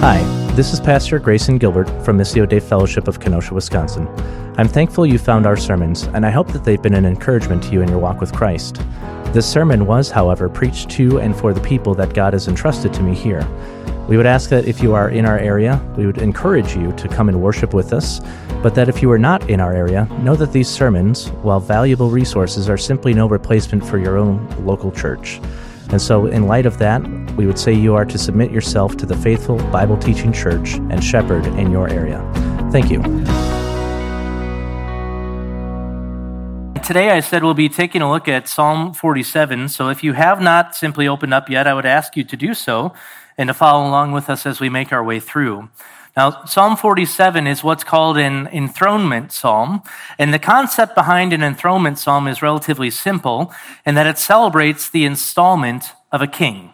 Hi, this is Pastor Grayson Gilbert from Missio Dei Fellowship of Kenosha, Wisconsin. I'm thankful you found our sermons, and I hope that they've been an encouragement to you in your walk with Christ. This sermon was, however, preached to and for the people that God has entrusted to me here. We would ask that if you are in our area, we would encourage you to come and worship with us, but that if you are not in our area, know that these sermons, while valuable resources, are simply no replacement for your own local church. And so, in light of that, we would say you are to submit yourself to the faithful Bible teaching church and shepherd in your area. Thank you. Today, I said we'll be taking a look at Psalm 47. So, if you have not simply opened up yet, I would ask you to do so and to follow along with us as we make our way through. Now, Psalm 47 is what's called an enthronement psalm. And the concept behind an enthronement psalm is relatively simple in that it celebrates the installment of a king.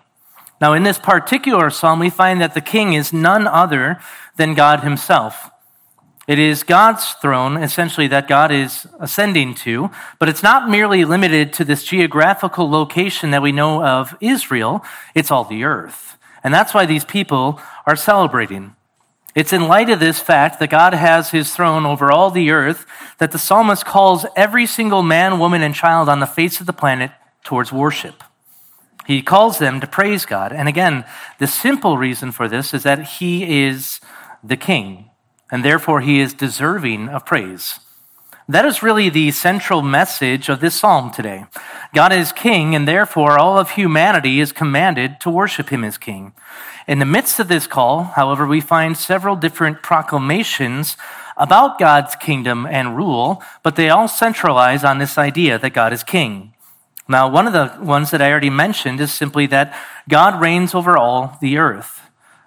Now, in this particular psalm, we find that the king is none other than God himself. It is God's throne, essentially, that God is ascending to, but it's not merely limited to this geographical location that we know of Israel, it's all the earth. And that's why these people are celebrating. It's in light of this fact that God has his throne over all the earth that the psalmist calls every single man, woman, and child on the face of the planet towards worship. He calls them to praise God. And again, the simple reason for this is that he is the king, and therefore he is deserving of praise. That is really the central message of this psalm today. God is king, and therefore all of humanity is commanded to worship him as king. In the midst of this call, however, we find several different proclamations about God's kingdom and rule, but they all centralize on this idea that God is king. Now, one of the ones that I already mentioned is simply that God reigns over all the earth.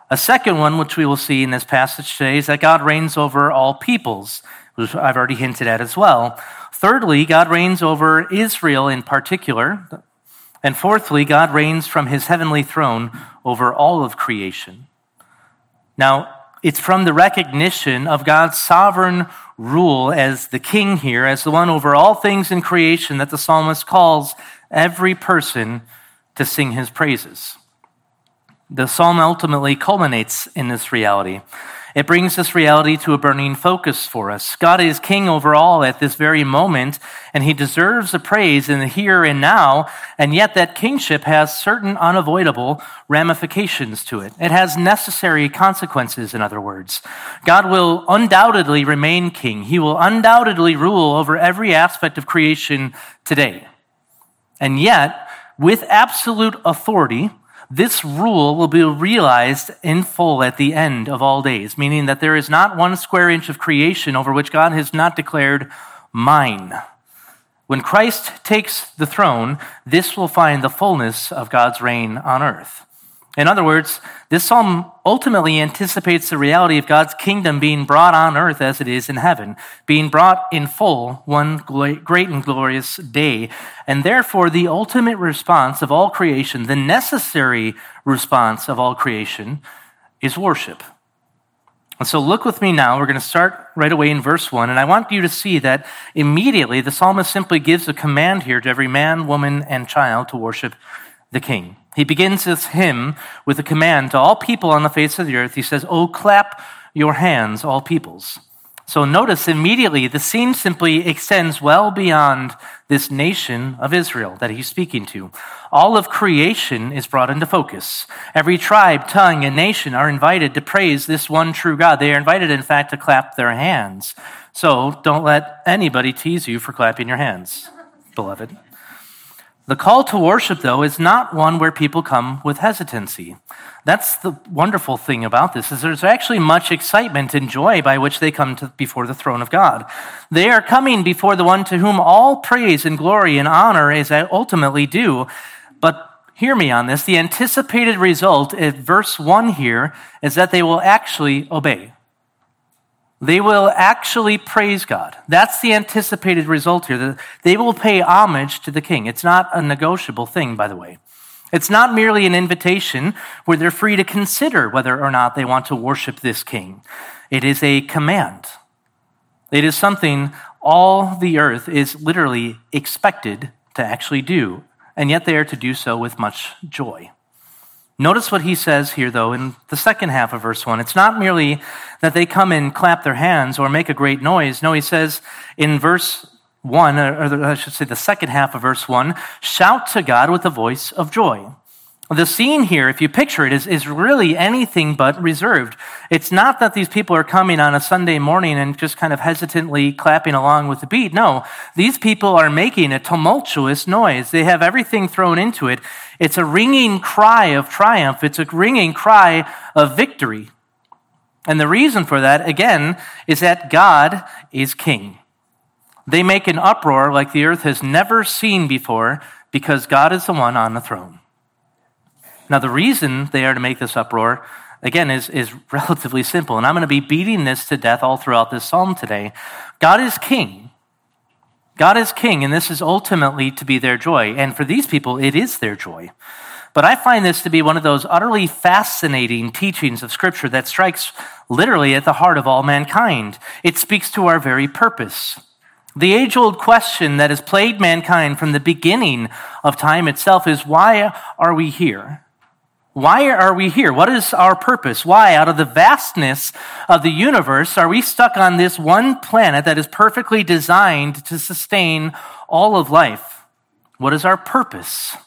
A second one, which we will see in this passage today, is that God reigns over all peoples, which I've already hinted at as well. Thirdly, God reigns over Israel in particular, and fourthly, God reigns from his heavenly throne over all of creation. Now, it's from the recognition of God's sovereign rule as the king here, as the one over all things in creation, that the psalmist calls every person to sing his praises. The psalm ultimately culminates in this reality. It brings this reality to a burning focus for us. God is king over all at this very moment, and he deserves the praise in the here and now, and yet that kingship has certain unavoidable ramifications to it. It has necessary consequences, in other words. God will undoubtedly remain king. He will undoubtedly rule over every aspect of creation today. And yet, with absolute authority, this rule will be realized in full at the end of all days, meaning that there is not one square inch of creation over which God has not declared mine. When Christ takes the throne, this will find the fullness of God's reign on earth. In other words, this psalm ultimately anticipates the reality of God's kingdom being brought on earth as it is in heaven, being brought in full one great and glorious day. And therefore, the ultimate response of all creation, the necessary response of all creation, is worship. And so look with me now. We're going to start right away in verse 1. And I want you to see that immediately the psalmist simply gives a command here to every man, woman, and child to worship the king. He begins this hymn with a command to all people on the face of the earth. He says, Oh, clap your hands, all peoples. So notice immediately the scene simply extends well beyond this nation of Israel that he's speaking to. All of creation is brought into focus. Every tribe, tongue, and nation are invited to praise this one true God. They are invited, in fact, to clap their hands. So don't let anybody tease you for clapping your hands, beloved. The call to worship, though, is not one where people come with hesitancy. That's the wonderful thing about this is there's actually much excitement and joy by which they come to, before the throne of God. They are coming before the one to whom all praise and glory and honor is ultimately due. But hear me on this. The anticipated result at verse 1 here is that they will actually obey. They will actually praise God. That's the anticipated result here. They will pay homage to the king. It's not a negotiable thing, by the way. It's not merely an invitation where they're free to consider whether or not they want to worship this king. It is a command. It is something all the earth is literally expected to actually do, and yet they are to do so with much joy. Notice what he says here, though, in the second half of verse 1. It's not merely that they come and clap their hands or make a great noise. No, he says in verse 1, or I should say the second half of verse 1, shout to God with a voice of joy. The scene here, if you picture it, is, is really anything but reserved. It's not that these people are coming on a Sunday morning and just kind of hesitantly clapping along with the beat. No, these people are making a tumultuous noise. They have everything thrown into it. It's a ringing cry of triumph. It's a ringing cry of victory. And the reason for that, again, is that God is king. They make an uproar like the earth has never seen before because God is the one on the throne. Now, the reason they are to make this uproar, again, is, is relatively simple. And I'm going to be beating this to death all throughout this psalm today. God is king. God is king, and this is ultimately to be their joy. And for these people, it is their joy. But I find this to be one of those utterly fascinating teachings of Scripture that strikes literally at the heart of all mankind. It speaks to our very purpose. The age old question that has plagued mankind from the beginning of time itself is why are we here? Why are we here? What is our purpose? Why, out of the vastness of the universe, are we stuck on this one planet that is perfectly designed to sustain all of life? What is our purpose?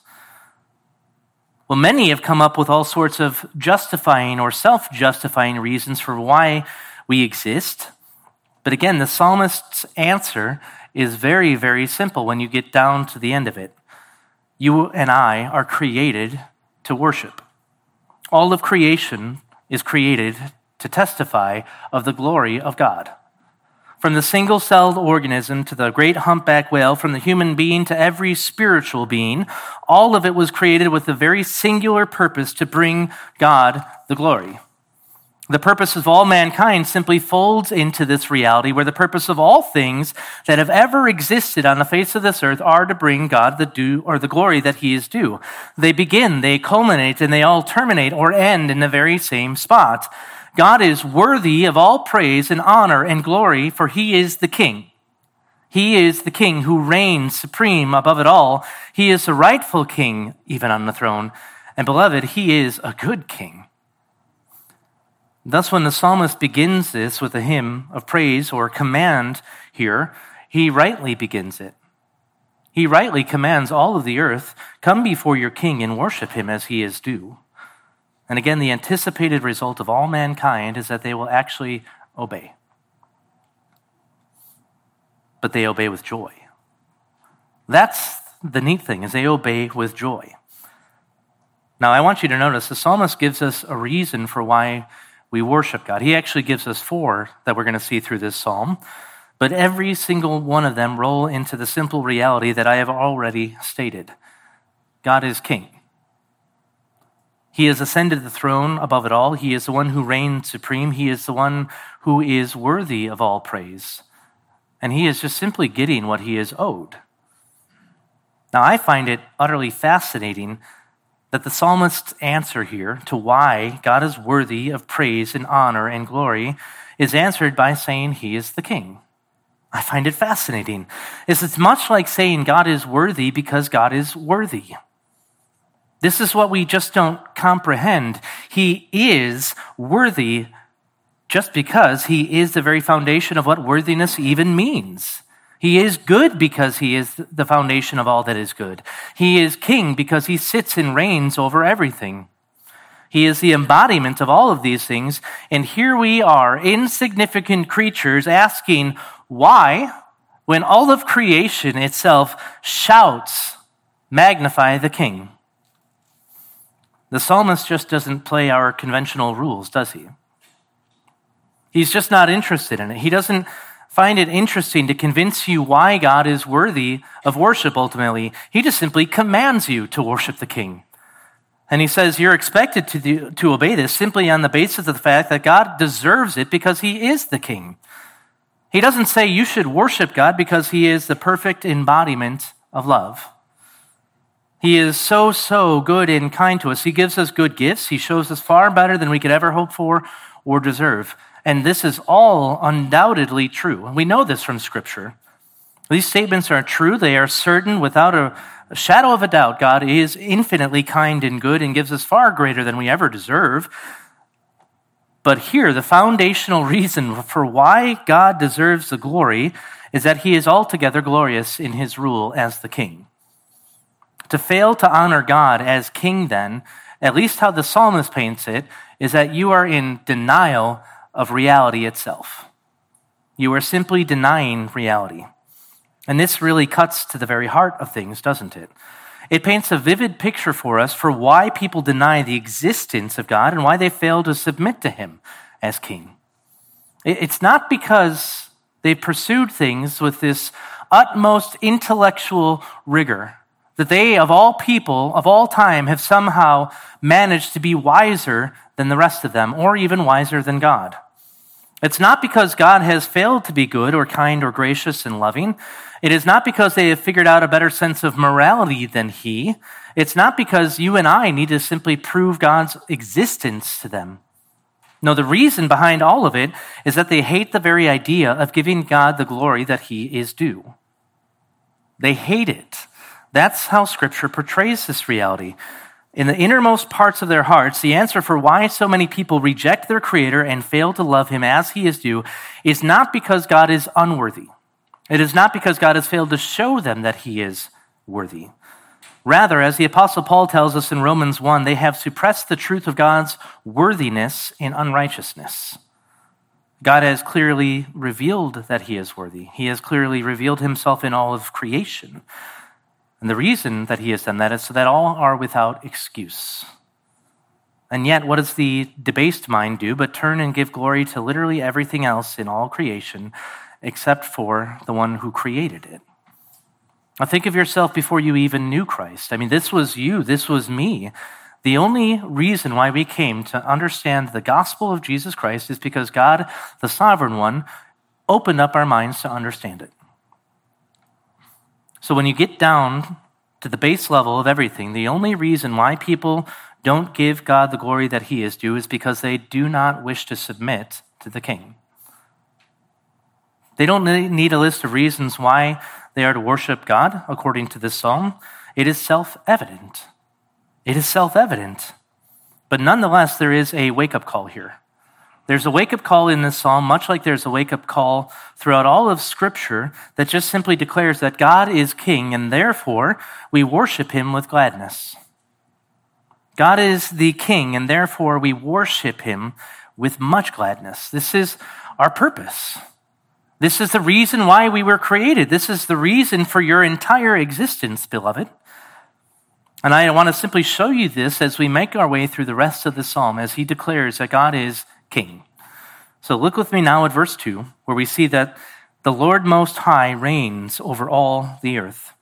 Well, many have come up with all sorts of justifying or self justifying reasons for why we exist. But again, the psalmist's answer is very, very simple when you get down to the end of it. You and I are created to worship. All of creation is created to testify of the glory of God. From the single celled organism to the great humpback whale, from the human being to every spiritual being, all of it was created with the very singular purpose to bring God the glory. The purpose of all mankind simply folds into this reality where the purpose of all things that have ever existed on the face of this earth are to bring God the due or the glory that he is due. They begin, they culminate, and they all terminate or end in the very same spot. God is worthy of all praise and honor and glory, for he is the king. He is the king who reigns supreme above it all. He is the rightful king, even on the throne. And beloved, he is a good king. Thus, when the psalmist begins this with a hymn of praise or command here, he rightly begins it. He rightly commands all of the earth, come before your king and worship him as he is due. And again, the anticipated result of all mankind is that they will actually obey. But they obey with joy. That's the neat thing, is they obey with joy. Now, I want you to notice the psalmist gives us a reason for why we worship God. He actually gives us four that we're going to see through this psalm, but every single one of them roll into the simple reality that I have already stated God is king. He has ascended the throne above it all. He is the one who reigns supreme. He is the one who is worthy of all praise. And he is just simply getting what he is owed. Now, I find it utterly fascinating that the psalmist's answer here to why God is worthy of praise and honor and glory is answered by saying he is the king. I find it fascinating. It's much like saying God is worthy because God is worthy. This is what we just don't comprehend. He is worthy just because he is the very foundation of what worthiness even means. He is good because he is the foundation of all that is good. He is king because he sits and reigns over everything. He is the embodiment of all of these things. And here we are, insignificant creatures, asking why, when all of creation itself shouts, magnify the king. The psalmist just doesn't play our conventional rules, does he? He's just not interested in it. He doesn't find it interesting to convince you why God is worthy of worship ultimately. He just simply commands you to worship the king. And he says you're expected to, do, to obey this simply on the basis of the fact that God deserves it because he is the king. He doesn't say you should worship God because he is the perfect embodiment of love. He is so, so good and kind to us. He gives us good gifts. He shows us far better than we could ever hope for or deserve. And this is all undoubtedly true. We know this from Scripture. These statements are true. They are certain without a a shadow of a doubt, God is infinitely kind and good and gives us far greater than we ever deserve. But here, the foundational reason for why God deserves the glory is that he is altogether glorious in his rule as the king. To fail to honor God as king, then, at least how the psalmist paints it, is that you are in denial of reality itself. You are simply denying reality. And this really cuts to the very heart of things, doesn't it? It paints a vivid picture for us for why people deny the existence of God and why they fail to submit to Him as King. It's not because they pursued things with this utmost intellectual rigor that they, of all people, of all time, have somehow managed to be wiser than the rest of them, or even wiser than God. It's not because God has failed to be good or kind or gracious and loving. It is not because they have figured out a better sense of morality than He. It's not because you and I need to simply prove God's existence to them. No, the reason behind all of it is that they hate the very idea of giving God the glory that He is due. They hate it. That's how Scripture portrays this reality. In the innermost parts of their hearts, the answer for why so many people reject their Creator and fail to love Him as He is due is not because God is unworthy. It is not because God has failed to show them that He is worthy. Rather, as the Apostle Paul tells us in Romans 1, they have suppressed the truth of God's worthiness in unrighteousness. God has clearly revealed that He is worthy. He has clearly revealed Himself in all of creation. And the reason that he has done that is so that all are without excuse. And yet, what does the debased mind do but turn and give glory to literally everything else in all creation except for the one who created it? Now, think of yourself before you even knew Christ. I mean, this was you, this was me. The only reason why we came to understand the gospel of Jesus Christ is because God, the sovereign one, opened up our minds to understand it. So when you get down to the base level of everything, the only reason why people don't give God the glory that he is due is because they do not wish to submit to the king. They don't need a list of reasons why they are to worship God, according to this psalm. It is self evident. It is self evident. But nonetheless, there is a wake up call here. There's a wake up call in this psalm, much like there's a wake up call throughout all of Scripture that just simply declares that God is King and therefore we worship Him with gladness. God is the King and therefore we worship Him with much gladness. This is our purpose. This is the reason why we were created. This is the reason for your entire existence, beloved. And I want to simply show you this as we make our way through the rest of the psalm as he declares that God is king. So look with me now at verse 2, where we see that the Lord Most High reigns over all the earth.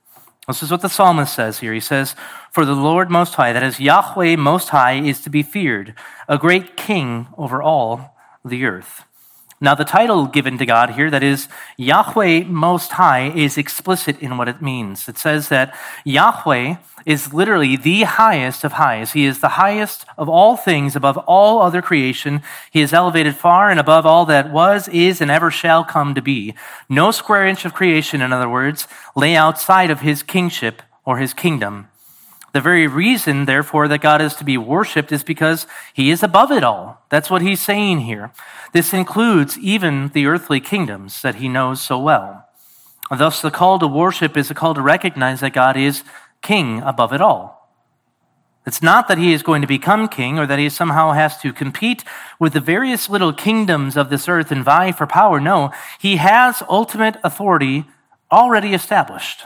This is what the psalmist says here. He says, For the Lord Most High, that is Yahweh Most High, is to be feared, a great king over all the earth. Now, the title given to God here, that is Yahweh Most High, is explicit in what it means. It says that Yahweh is literally the highest of highs. He is the highest of all things above all other creation. He is elevated far and above all that was, is, and ever shall come to be. No square inch of creation, in other words, lay outside of his kingship or his kingdom. The very reason, therefore, that God is to be worshiped is because he is above it all. That's what he's saying here. This includes even the earthly kingdoms that he knows so well. Thus, the call to worship is a call to recognize that God is king above it all. It's not that he is going to become king or that he somehow has to compete with the various little kingdoms of this earth and vie for power. No, he has ultimate authority already established.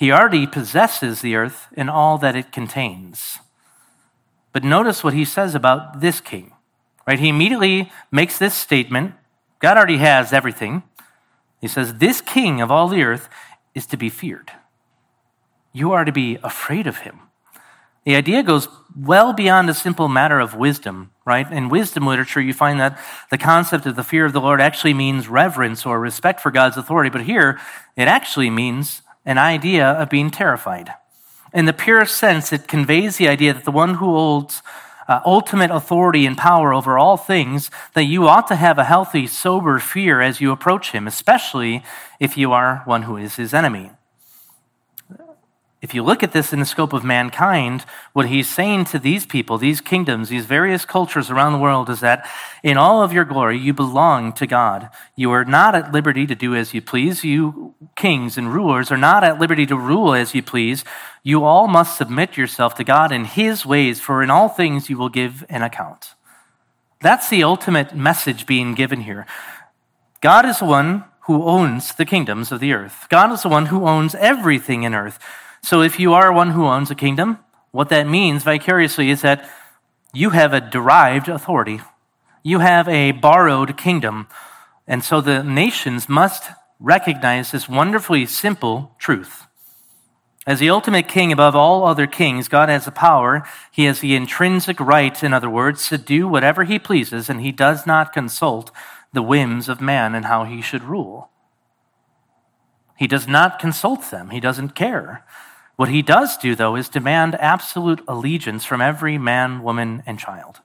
He already possesses the earth and all that it contains. But notice what he says about this king. Right? He immediately makes this statement. God already has everything. He says, This king of all the earth is to be feared. You are to be afraid of him. The idea goes well beyond a simple matter of wisdom, right? In wisdom literature, you find that the concept of the fear of the Lord actually means reverence or respect for God's authority, but here it actually means an idea of being terrified. In the purest sense, it conveys the idea that the one who holds uh, ultimate authority and power over all things, that you ought to have a healthy, sober fear as you approach him, especially if you are one who is his enemy. If you look at this in the scope of mankind, what he's saying to these people, these kingdoms, these various cultures around the world is that in all of your glory, you belong to God. You are not at liberty to do as you please. You kings and rulers are not at liberty to rule as you please. You all must submit yourself to God in his ways, for in all things you will give an account. That's the ultimate message being given here. God is the one who owns the kingdoms of the earth. God is the one who owns everything in earth. So if you are one who owns a kingdom, what that means vicariously is that you have a derived authority. You have a borrowed kingdom. And so the nations must recognize this wonderfully simple truth. As the ultimate king above all other kings, God has the power. He has the intrinsic right, in other words, to do whatever he pleases, and he does not consult the whims of man and how he should rule. He does not consult them, he doesn't care. What he does do, though, is demand absolute allegiance from every man, woman, and child.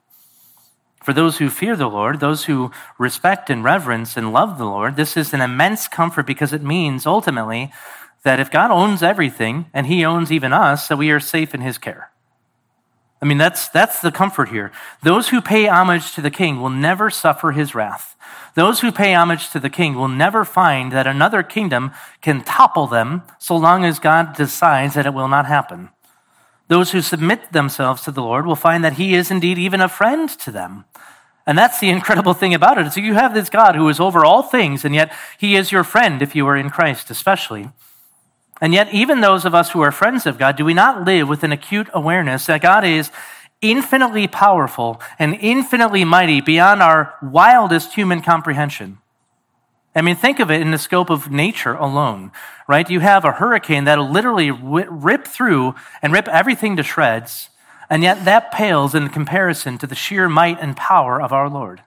For those who fear the Lord, those who respect and reverence and love the Lord, this is an immense comfort because it means ultimately that if God owns everything and he owns even us, that we are safe in his care. I mean, that's, that's the comfort here. Those who pay homage to the king will never suffer his wrath. Those who pay homage to the king will never find that another kingdom can topple them so long as God decides that it will not happen. Those who submit themselves to the Lord will find that he is indeed even a friend to them. And that's the incredible thing about it. So you have this God who is over all things, and yet he is your friend if you are in Christ, especially. And yet, even those of us who are friends of God, do we not live with an acute awareness that God is infinitely powerful and infinitely mighty beyond our wildest human comprehension? I mean, think of it in the scope of nature alone, right? You have a hurricane that'll literally rip through and rip everything to shreds, and yet that pales in comparison to the sheer might and power of our Lord.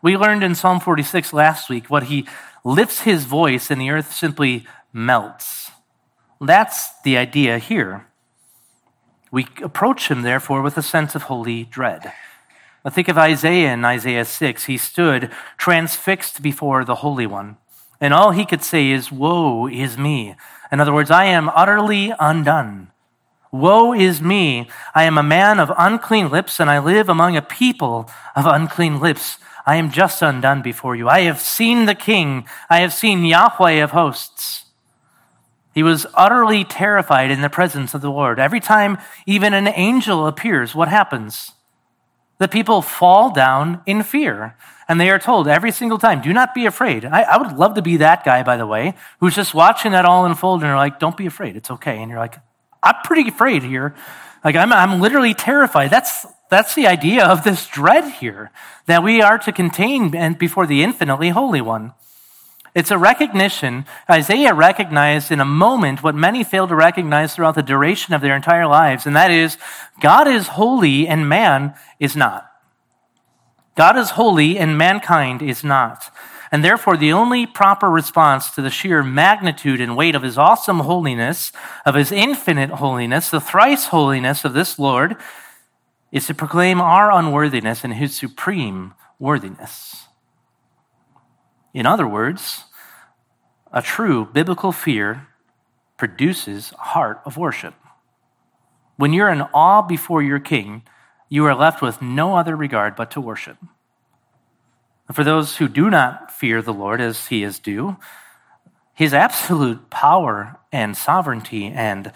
We learned in Psalm 46 last week what he lifts his voice and the earth simply melts. That's the idea here. We approach him, therefore, with a sense of holy dread. Think of Isaiah in Isaiah 6. He stood transfixed before the Holy One, and all he could say is, Woe is me. In other words, I am utterly undone. Woe is me. I am a man of unclean lips, and I live among a people of unclean lips. I am just undone before you. I have seen the King. I have seen Yahweh of hosts. He was utterly terrified in the presence of the Lord. Every time even an angel appears, what happens? The people fall down in fear. And they are told every single time, do not be afraid. I, I, would love to be that guy, by the way, who's just watching that all unfold and you're like, don't be afraid. It's okay. And you're like, I'm pretty afraid here. Like, I'm, I'm literally terrified. That's, that's the idea of this dread here, that we are to contain before the infinitely holy one. It's a recognition. Isaiah recognized in a moment what many fail to recognize throughout the duration of their entire lives, and that is God is holy and man is not. God is holy and mankind is not. And therefore, the only proper response to the sheer magnitude and weight of his awesome holiness, of his infinite holiness, the thrice holiness of this Lord, is to proclaim our unworthiness and his supreme worthiness. In other words, a true biblical fear produces a heart of worship. When you're in awe before your king, you are left with no other regard but to worship. And for those who do not fear the Lord as he is due, his absolute power and sovereignty and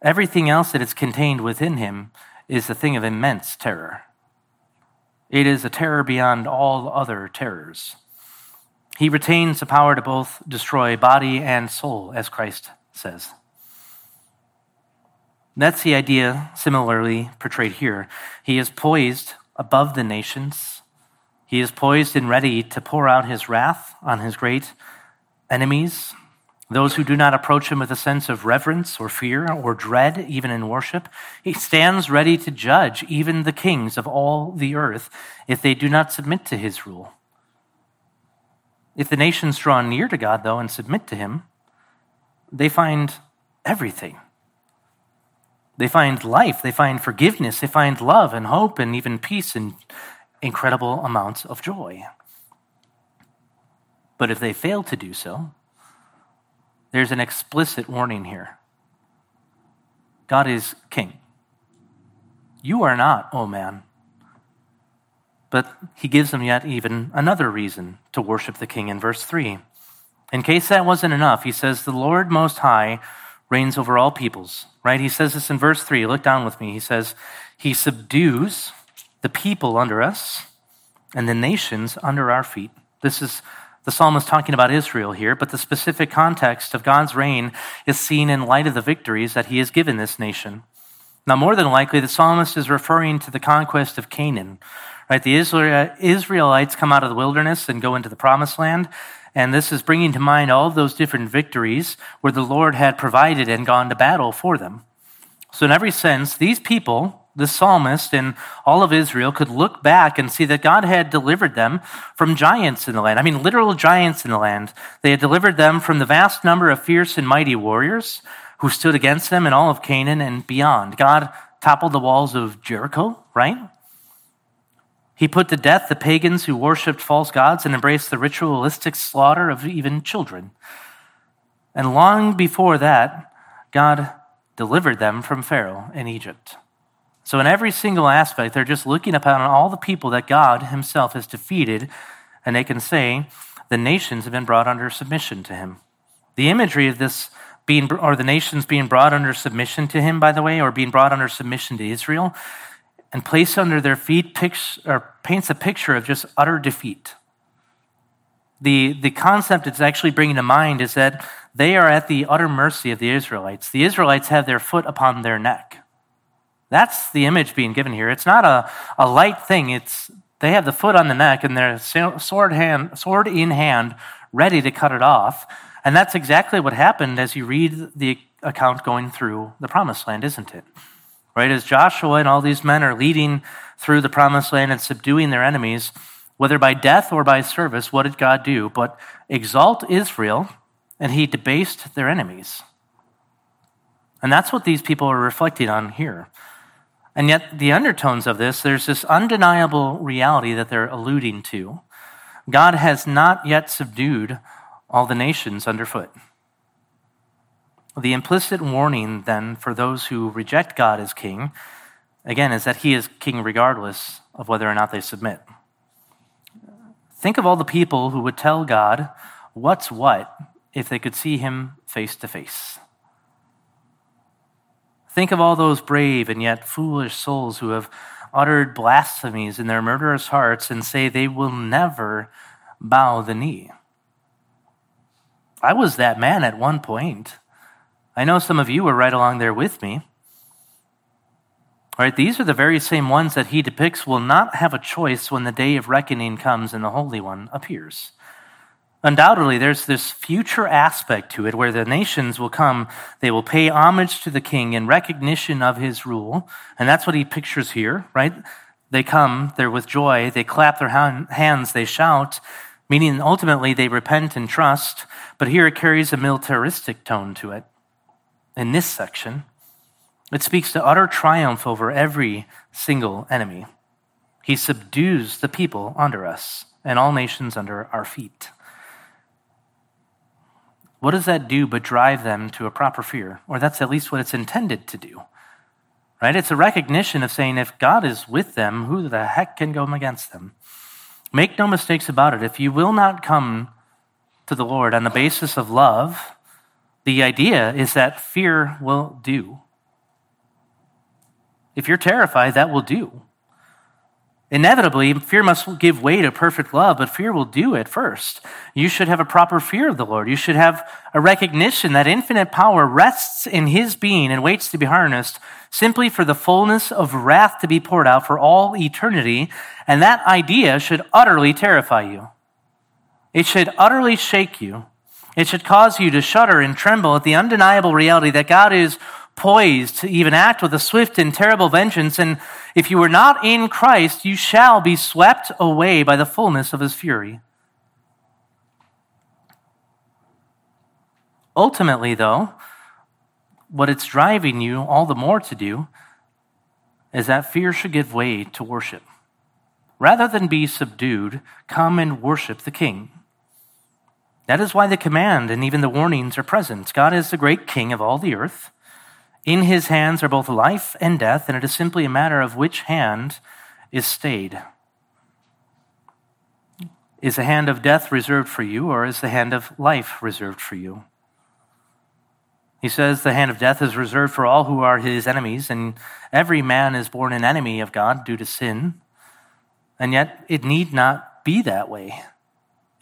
everything else that is contained within him is a thing of immense terror. It is a terror beyond all other terrors. He retains the power to both destroy body and soul, as Christ says. That's the idea similarly portrayed here. He is poised above the nations. He is poised and ready to pour out his wrath on his great enemies, those who do not approach him with a sense of reverence or fear or dread, even in worship. He stands ready to judge even the kings of all the earth if they do not submit to his rule. If the nations draw near to God, though, and submit to Him, they find everything. They find life, they find forgiveness, they find love and hope and even peace and incredible amounts of joy. But if they fail to do so, there's an explicit warning here. God is king. You are not, O oh man. But he gives them yet even another reason to worship the king in verse 3. In case that wasn't enough, he says, The Lord Most High reigns over all peoples, right? He says this in verse 3. Look down with me. He says, He subdues the people under us and the nations under our feet. This is the psalmist talking about Israel here, but the specific context of God's reign is seen in light of the victories that he has given this nation. Now, more than likely, the psalmist is referring to the conquest of Canaan. Right? The Israelites come out of the wilderness and go into the promised land. And this is bringing to mind all those different victories where the Lord had provided and gone to battle for them. So, in every sense, these people, the psalmist and all of Israel could look back and see that God had delivered them from giants in the land. I mean, literal giants in the land. They had delivered them from the vast number of fierce and mighty warriors who stood against them in all of Canaan and beyond. God toppled the walls of Jericho, right? He put to death the pagans who worshiped false gods and embraced the ritualistic slaughter of even children. And long before that, God delivered them from Pharaoh in Egypt. So, in every single aspect, they're just looking upon all the people that God Himself has defeated, and they can say, the nations have been brought under submission to Him. The imagery of this being, or the nations being brought under submission to Him, by the way, or being brought under submission to Israel, and placed under their feet, or paints a picture of just utter defeat. The, the concept it's actually bringing to mind is that they are at the utter mercy of the Israelites. The Israelites have their foot upon their neck. That's the image being given here. It's not a, a light thing. It's they have the foot on the neck and their sword hand, sword in hand, ready to cut it off. And that's exactly what happened as you read the account going through the promised land, isn't it? Right? As Joshua and all these men are leading through the promised land and subduing their enemies, whether by death or by service, what did God do? But exalt Israel, and he debased their enemies. And that's what these people are reflecting on here. And yet, the undertones of this, there's this undeniable reality that they're alluding to. God has not yet subdued all the nations underfoot. The implicit warning, then, for those who reject God as king, again, is that he is king regardless of whether or not they submit. Think of all the people who would tell God what's what if they could see him face to face. Think of all those brave and yet foolish souls who have uttered blasphemies in their murderous hearts and say they will never bow the knee. I was that man at one point. I know some of you were right along there with me. All right, these are the very same ones that he depicts will not have a choice when the day of reckoning comes and the Holy One appears. Undoubtedly, there's this future aspect to it where the nations will come, they will pay homage to the king in recognition of his rule. And that's what he pictures here, right? They come, they're with joy, they clap their hands, they shout, meaning ultimately they repent and trust. But here it carries a militaristic tone to it. In this section, it speaks to utter triumph over every single enemy. He subdues the people under us and all nations under our feet. What does that do but drive them to a proper fear? Or that's at least what it's intended to do. Right? It's a recognition of saying if God is with them, who the heck can go against them? Make no mistakes about it. If you will not come to the Lord on the basis of love, the idea is that fear will do. If you're terrified, that will do. Inevitably, fear must give way to perfect love, but fear will do it first. You should have a proper fear of the Lord. You should have a recognition that infinite power rests in his being and waits to be harnessed simply for the fullness of wrath to be poured out for all eternity. And that idea should utterly terrify you. It should utterly shake you. It should cause you to shudder and tremble at the undeniable reality that God is poised to even act with a swift and terrible vengeance. And if you are not in Christ, you shall be swept away by the fullness of his fury. Ultimately, though, what it's driving you all the more to do is that fear should give way to worship. Rather than be subdued, come and worship the King. That is why the command and even the warnings are present. God is the great King of all the earth. In his hands are both life and death, and it is simply a matter of which hand is stayed. Is the hand of death reserved for you, or is the hand of life reserved for you? He says the hand of death is reserved for all who are his enemies, and every man is born an enemy of God due to sin. And yet, it need not be that way.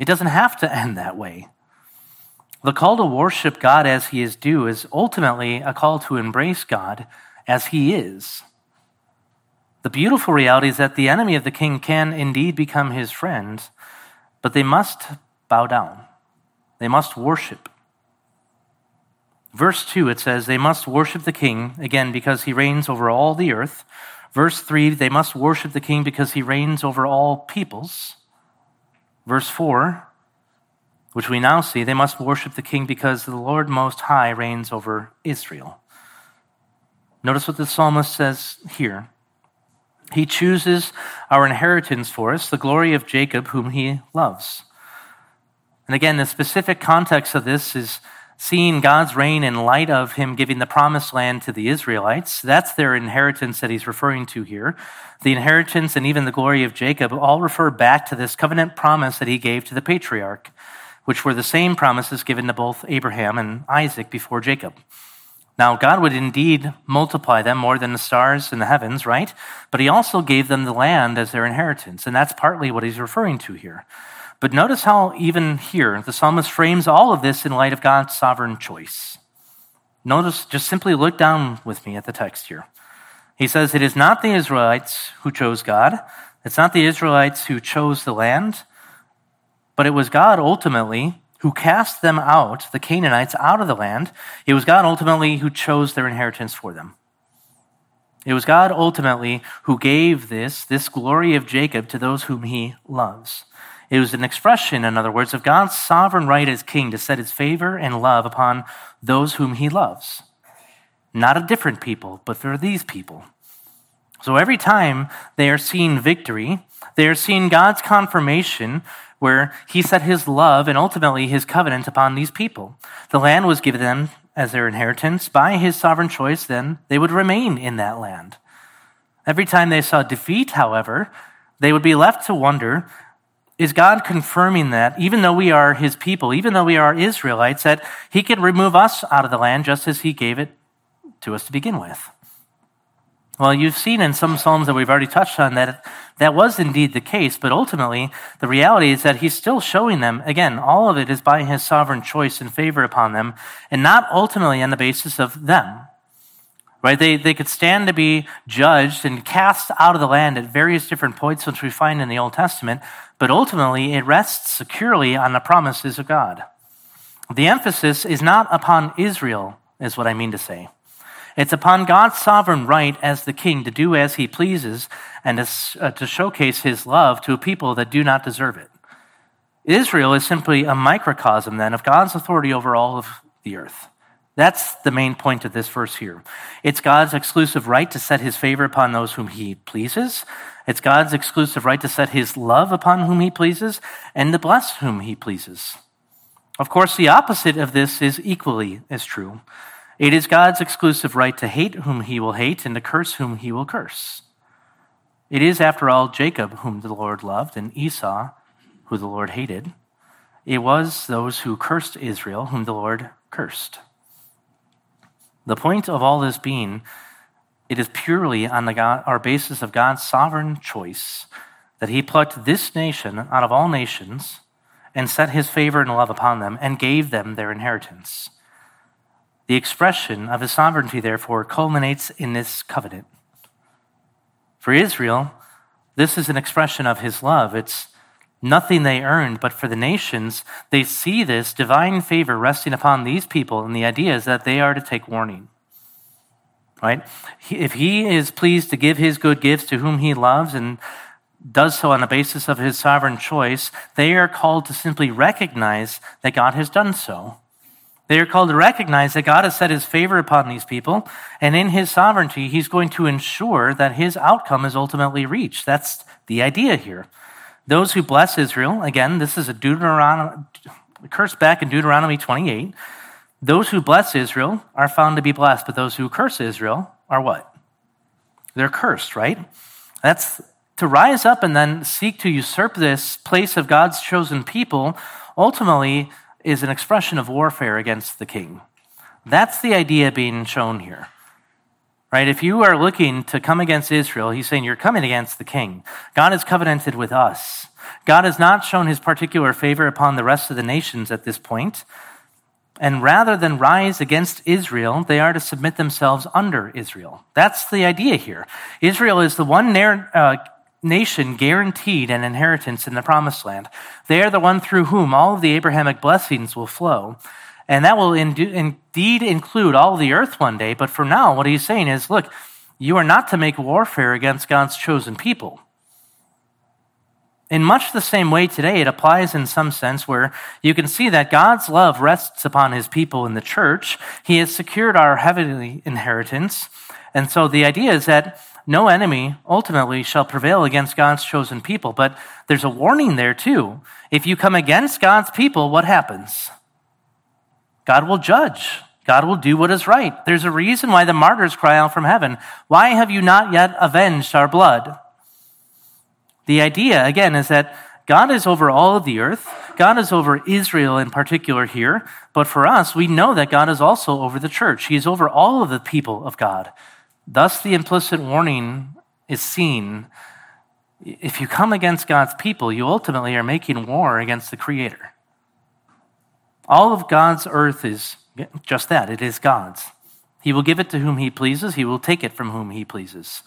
It doesn't have to end that way. The call to worship God as he is due is ultimately a call to embrace God as he is. The beautiful reality is that the enemy of the king can indeed become his friend, but they must bow down. They must worship. Verse 2, it says, They must worship the king, again, because he reigns over all the earth. Verse 3, they must worship the king because he reigns over all peoples. Verse 4, which we now see, they must worship the king because the Lord Most High reigns over Israel. Notice what the psalmist says here. He chooses our inheritance for us, the glory of Jacob, whom he loves. And again, the specific context of this is seeing God's reign in light of him giving the promised land to the Israelites. That's their inheritance that he's referring to here. The inheritance and even the glory of Jacob all refer back to this covenant promise that he gave to the patriarch, which were the same promises given to both Abraham and Isaac before Jacob. Now, God would indeed multiply them more than the stars in the heavens, right? But he also gave them the land as their inheritance, and that's partly what he's referring to here. But notice how, even here, the psalmist frames all of this in light of God's sovereign choice. Notice, just simply look down with me at the text here. He says, It is not the Israelites who chose God, it's not the Israelites who chose the land, but it was God ultimately who cast them out, the Canaanites, out of the land. It was God ultimately who chose their inheritance for them. It was God ultimately who gave this, this glory of Jacob to those whom he loves. It was an expression, in other words, of God's sovereign right as king to set his favor and love upon those whom he loves. Not a different people, but for these people. So every time they are seeing victory, they are seeing God's confirmation where he set his love and ultimately his covenant upon these people. The land was given them as their inheritance. By his sovereign choice, then, they would remain in that land. Every time they saw defeat, however, they would be left to wonder is God confirming that even though we are his people, even though we are Israelites, that he could remove us out of the land just as he gave it to us to begin with? Well, you've seen in some Psalms that we've already touched on that that was indeed the case, but ultimately, the reality is that he's still showing them, again, all of it is by his sovereign choice and favor upon them, and not ultimately on the basis of them right? They, they could stand to be judged and cast out of the land at various different points, which we find in the Old Testament, but ultimately it rests securely on the promises of God. The emphasis is not upon Israel, is what I mean to say. It's upon God's sovereign right as the king to do as he pleases and to, uh, showcase his love to a people that do not deserve it. Israel is simply a microcosm then of God's authority over all of the earth. That's the main point of this verse here. It's God's exclusive right to set his favor upon those whom he pleases. It's God's exclusive right to set his love upon whom he pleases and to bless whom he pleases. Of course, the opposite of this is equally as true. It is God's exclusive right to hate whom he will hate and to curse whom he will curse. It is, after all, Jacob whom the Lord loved and Esau who the Lord hated. It was those who cursed Israel whom the Lord cursed. The point of all this being, it is purely on the God, our basis of God's sovereign choice that He plucked this nation out of all nations and set His favor and love upon them and gave them their inheritance. The expression of His sovereignty, therefore, culminates in this covenant. For Israel, this is an expression of His love. It's nothing they earned, but for the nations, they see this divine favor resting upon these people, and the idea is that they are to take warning. Right? If he is pleased to give his good gifts to whom he loves and does so on the basis of his sovereign choice, they are called to simply recognize that God has done so. They are called to recognize that God has set his favor upon these people, and in his sovereignty, he's going to ensure that his outcome is ultimately reached. That's the idea here. Those who bless Israel, again, this is a Deuteronomy, curse back in Deuteronomy 28. Those who bless Israel are found to be blessed, but those who curse Israel are what? They're cursed, right? That's to rise up and then seek to usurp this place of God's chosen people ultimately is an expression of warfare against the king. That's the idea being shown here. Right? If you are looking to come against Israel, he's saying you're coming against the king. God has covenanted with us. God has not shown his particular favor upon the rest of the nations at this point. And rather than rise against Israel, they are to submit themselves under Israel. That's the idea here. Israel is the one uh, nation guaranteed an inheritance in the promised land. They are the one through whom all of the Abrahamic blessings will flow. And that will indeed include all the earth one day. But for now, what he's saying is look, you are not to make warfare against God's chosen people. In much the same way today, it applies in some sense where you can see that God's love rests upon his people in the church. He has secured our heavenly inheritance. And so the idea is that no enemy ultimately shall prevail against God's chosen people. But there's a warning there too. If you come against God's people, what happens? God will judge. God will do what is right. There's a reason why the martyrs cry out from heaven, Why have you not yet avenged our blood? The idea, again, is that God is over all of the earth. God is over Israel in particular here. But for us, we know that God is also over the church. He is over all of the people of God. Thus, the implicit warning is seen. If you come against God's people, you ultimately are making war against the Creator. All of God's earth is just that it is God's. He will give it to whom He pleases, He will take it from whom He pleases.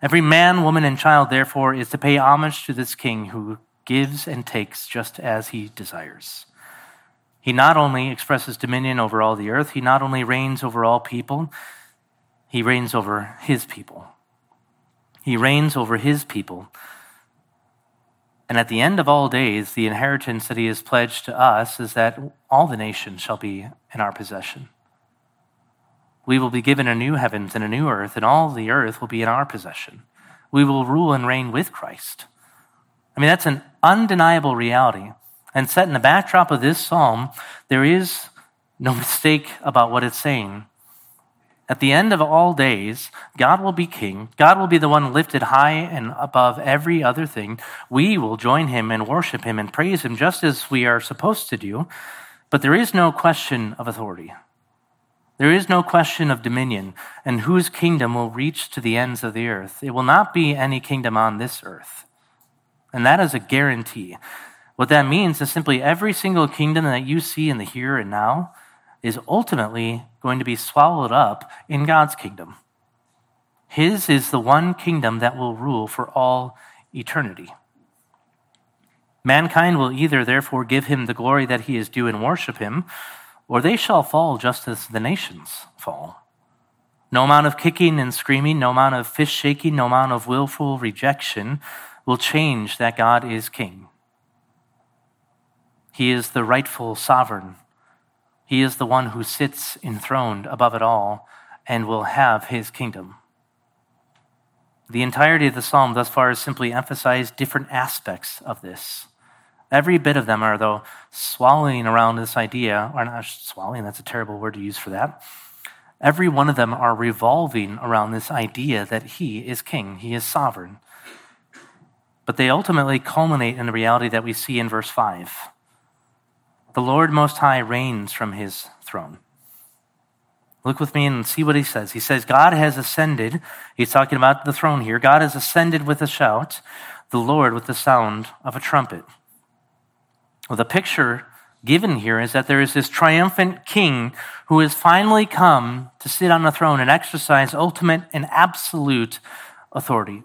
Every man, woman, and child, therefore, is to pay homage to this King who gives and takes just as He desires. He not only expresses dominion over all the earth, He not only reigns over all people, he reigns over his people. He reigns over his people. And at the end of all days, the inheritance that he has pledged to us is that all the nations shall be in our possession. We will be given a new heavens and a new earth, and all the earth will be in our possession. We will rule and reign with Christ. I mean, that's an undeniable reality. And set in the backdrop of this psalm, there is no mistake about what it's saying. At the end of all days, God will be king. God will be the one lifted high and above every other thing. We will join him and worship him and praise him just as we are supposed to do. But there is no question of authority. There is no question of dominion and whose kingdom will reach to the ends of the earth. It will not be any kingdom on this earth. And that is a guarantee. What that means is simply every single kingdom that you see in the here and now is ultimately going to be swallowed up in God's kingdom. His is the one kingdom that will rule for all eternity. Mankind will either therefore give him the glory that he is due and worship him, or they shall fall just as the nations fall. No amount of kicking and screaming, no amount of fist shaking, no amount of willful rejection will change that God is king. He is the rightful sovereign he is the one who sits enthroned above it all and will have his kingdom. The entirety of the psalm thus far has simply emphasized different aspects of this. Every bit of them are, though, swallowing around this idea, or not swallowing, that's a terrible word to use for that. Every one of them are revolving around this idea that he is king, he is sovereign. But they ultimately culminate in the reality that we see in verse 5 the Lord Most High reigns from his throne. Look with me and see what he says. He says, God has ascended. He's talking about the throne here. God has ascended with a shout, the Lord with the sound of a trumpet. Well, the picture given here is that there is this triumphant king who has finally come to sit on the throne and exercise ultimate and absolute authority.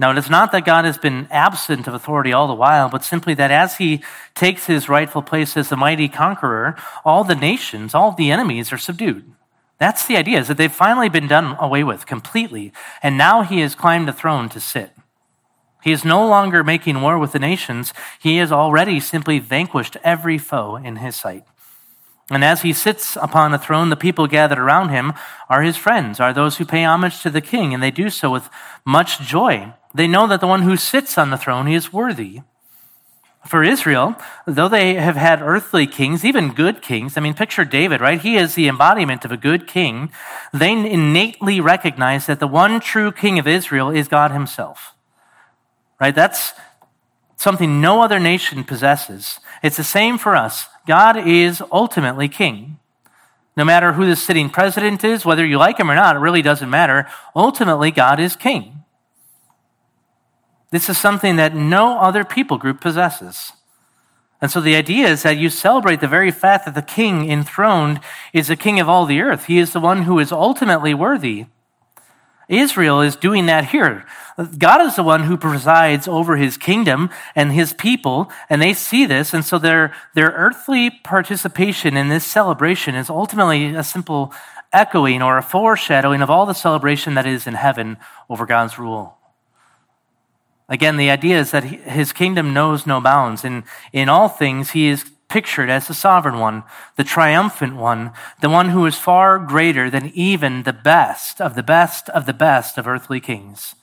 Now, it is not that God has been absent of authority all the while, but simply that as he takes his rightful place as the mighty conqueror, all the nations, all the enemies are subdued. That's the idea, is that they've finally been done away with completely, and now he has climbed the throne to sit. He is no longer making war with the nations. He has already simply vanquished every foe in his sight. And as he sits upon the throne, the people gathered around him are his friends, are those who pay homage to the king, and they do so with much joy. They know that the one who sits on the throne is worthy. For Israel, though they have had earthly kings, even good kings, I mean, picture David, right? He is the embodiment of a good king. They innately recognize that the one true king of Israel is God himself. Right? That's something no other nation possesses. It's the same for us. God is ultimately king. No matter who the sitting president is, whether you like him or not, it really doesn't matter. Ultimately, God is king. This is something that no other people group possesses. And so the idea is that you celebrate the very fact that the king enthroned is the king of all the earth. He is the one who is ultimately worthy. Israel is doing that here. God is the one who presides over his kingdom and his people, and they see this, and so their, their earthly participation in this celebration is ultimately a simple echoing or a foreshadowing of all the celebration that is in heaven over God's rule. Again, the idea is that his kingdom knows no bounds. And in all things, he is pictured as the sovereign one, the triumphant one, the one who is far greater than even the best of the best of the best of earthly kings.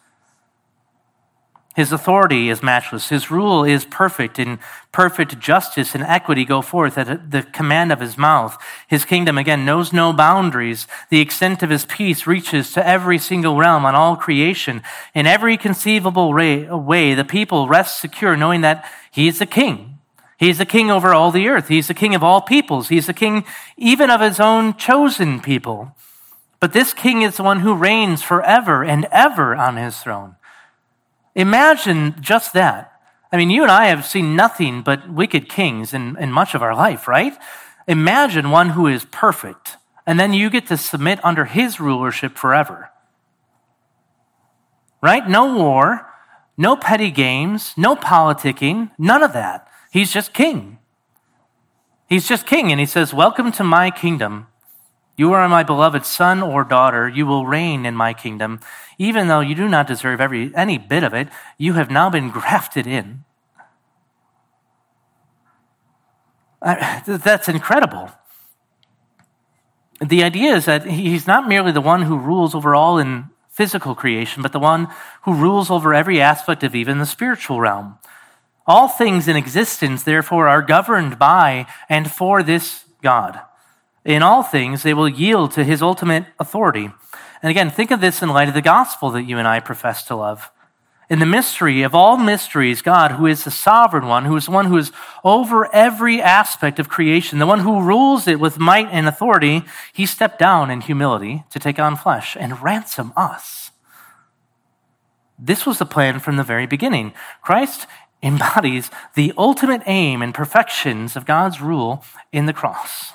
His authority is matchless. His rule is perfect, and perfect justice and equity go forth at the command of his mouth. His kingdom, again, knows no boundaries. The extent of his peace reaches to every single realm on all creation. In every conceivable way, the people rest secure, knowing that he is the king. He's the king over all the earth. He's the king of all peoples. He's the king even of his own chosen people. But this king is the one who reigns forever and ever on his throne. Imagine just that. I mean, you and I have seen nothing but wicked kings in, in much of our life, right? Imagine one who is perfect, and then you get to submit under his rulership forever. Right? No war, no petty games, no politicking, none of that. He's just king. He's just king, and he says, Welcome to my kingdom. You are my beloved son or daughter. You will reign in my kingdom. Even though you do not deserve every, any bit of it, you have now been grafted in. That's incredible. The idea is that he's not merely the one who rules over all in physical creation, but the one who rules over every aspect of even the spiritual realm. All things in existence, therefore, are governed by and for this God. In all things, they will yield to his ultimate authority. And again, think of this in light of the gospel that you and I profess to love. In the mystery of all mysteries, God, who is the sovereign one, who is the one who is over every aspect of creation, the one who rules it with might and authority, he stepped down in humility to take on flesh and ransom us. This was the plan from the very beginning. Christ embodies the ultimate aim and perfections of God's rule in the cross.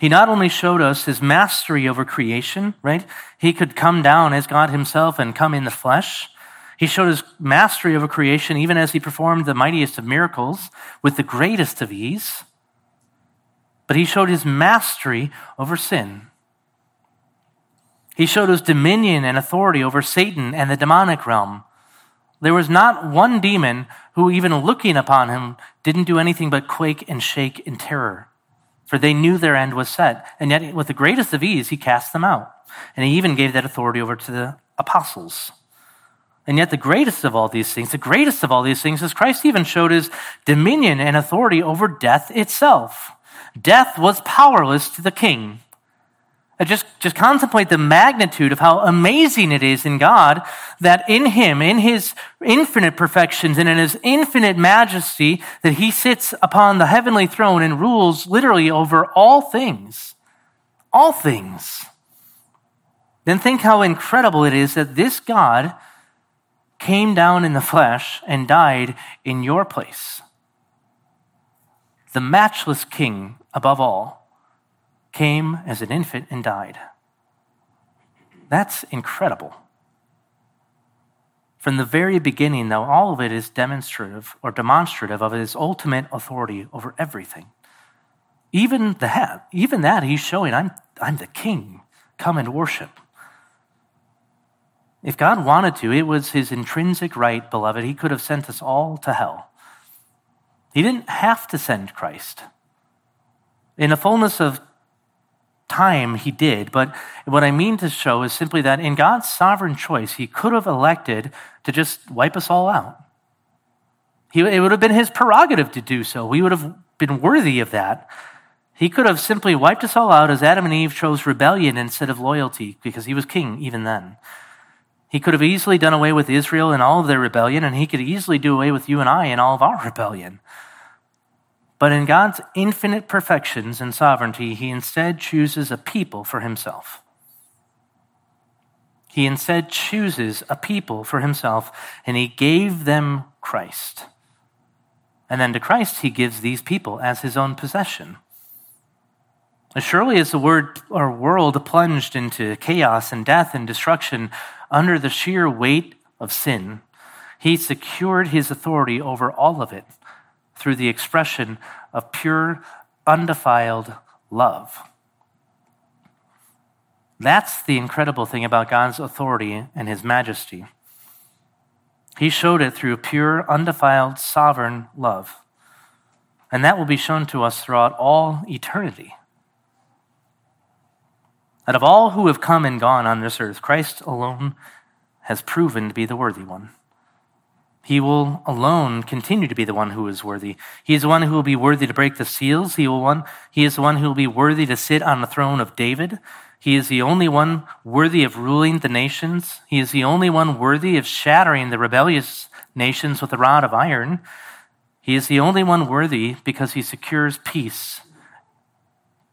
He not only showed us his mastery over creation, right? He could come down as God himself and come in the flesh. He showed his mastery over creation even as he performed the mightiest of miracles with the greatest of ease. But he showed his mastery over sin. He showed his dominion and authority over Satan and the demonic realm. There was not one demon who, even looking upon him, didn't do anything but quake and shake in terror for they knew their end was set. And yet, with the greatest of ease, he cast them out. And he even gave that authority over to the apostles. And yet, the greatest of all these things, the greatest of all these things, is Christ even showed his dominion and authority over death itself. Death was powerless to the king just, just contemplate the magnitude of how amazing it is in God that in Him, in His infinite perfections and in His infinite majesty, that He sits upon the heavenly throne and rules literally over all things. All things. Then think how incredible it is that this God came down in the flesh and died in your place. The matchless King above all came as an infant and died. That's incredible. From the very beginning, though, all of it is demonstrative or demonstrative of his ultimate authority over everything. Even that, even that, he's showing, I'm, I'm the king. Come and worship. If God wanted to, it was his intrinsic right, beloved. He could have sent us all to hell. He didn't have to send Christ. In the fullness of time he did. But what I mean to show is simply that in God's sovereign choice, he could have elected to just wipe us all out. He, it would have been his prerogative to do so. We would have been worthy of that. He could have simply wiped us all out as Adam and Eve chose rebellion instead of loyalty because he was king even then. He could have easily done away with Israel and all of their rebellion, and he could easily do away with you and I and all of our rebellion. But in God's infinite perfections and sovereignty, he instead chooses a people for himself. He instead chooses a people for himself, and he gave them Christ. And then to Christ, he gives these people as his own possession. As surely as the word, our world plunged into chaos and death and destruction under the sheer weight of sin, he secured his authority over all of it through the expression of pure, undefiled love. That's the incredible thing about God's authority and his majesty. He showed it through pure, undefiled, sovereign love. And that will be shown to us throughout all eternity. Out of all who have come and gone on this earth, Christ alone has proven to be the worthy one. He will alone continue to be the one who is worthy. He is the one who will be worthy to break the seals. He, will one, he is the one who will be worthy to sit on the throne of David. He is the only one worthy of ruling the nations. He is the only one worthy of shattering the rebellious nations with a rod of iron. He is the only one worthy because he secures peace.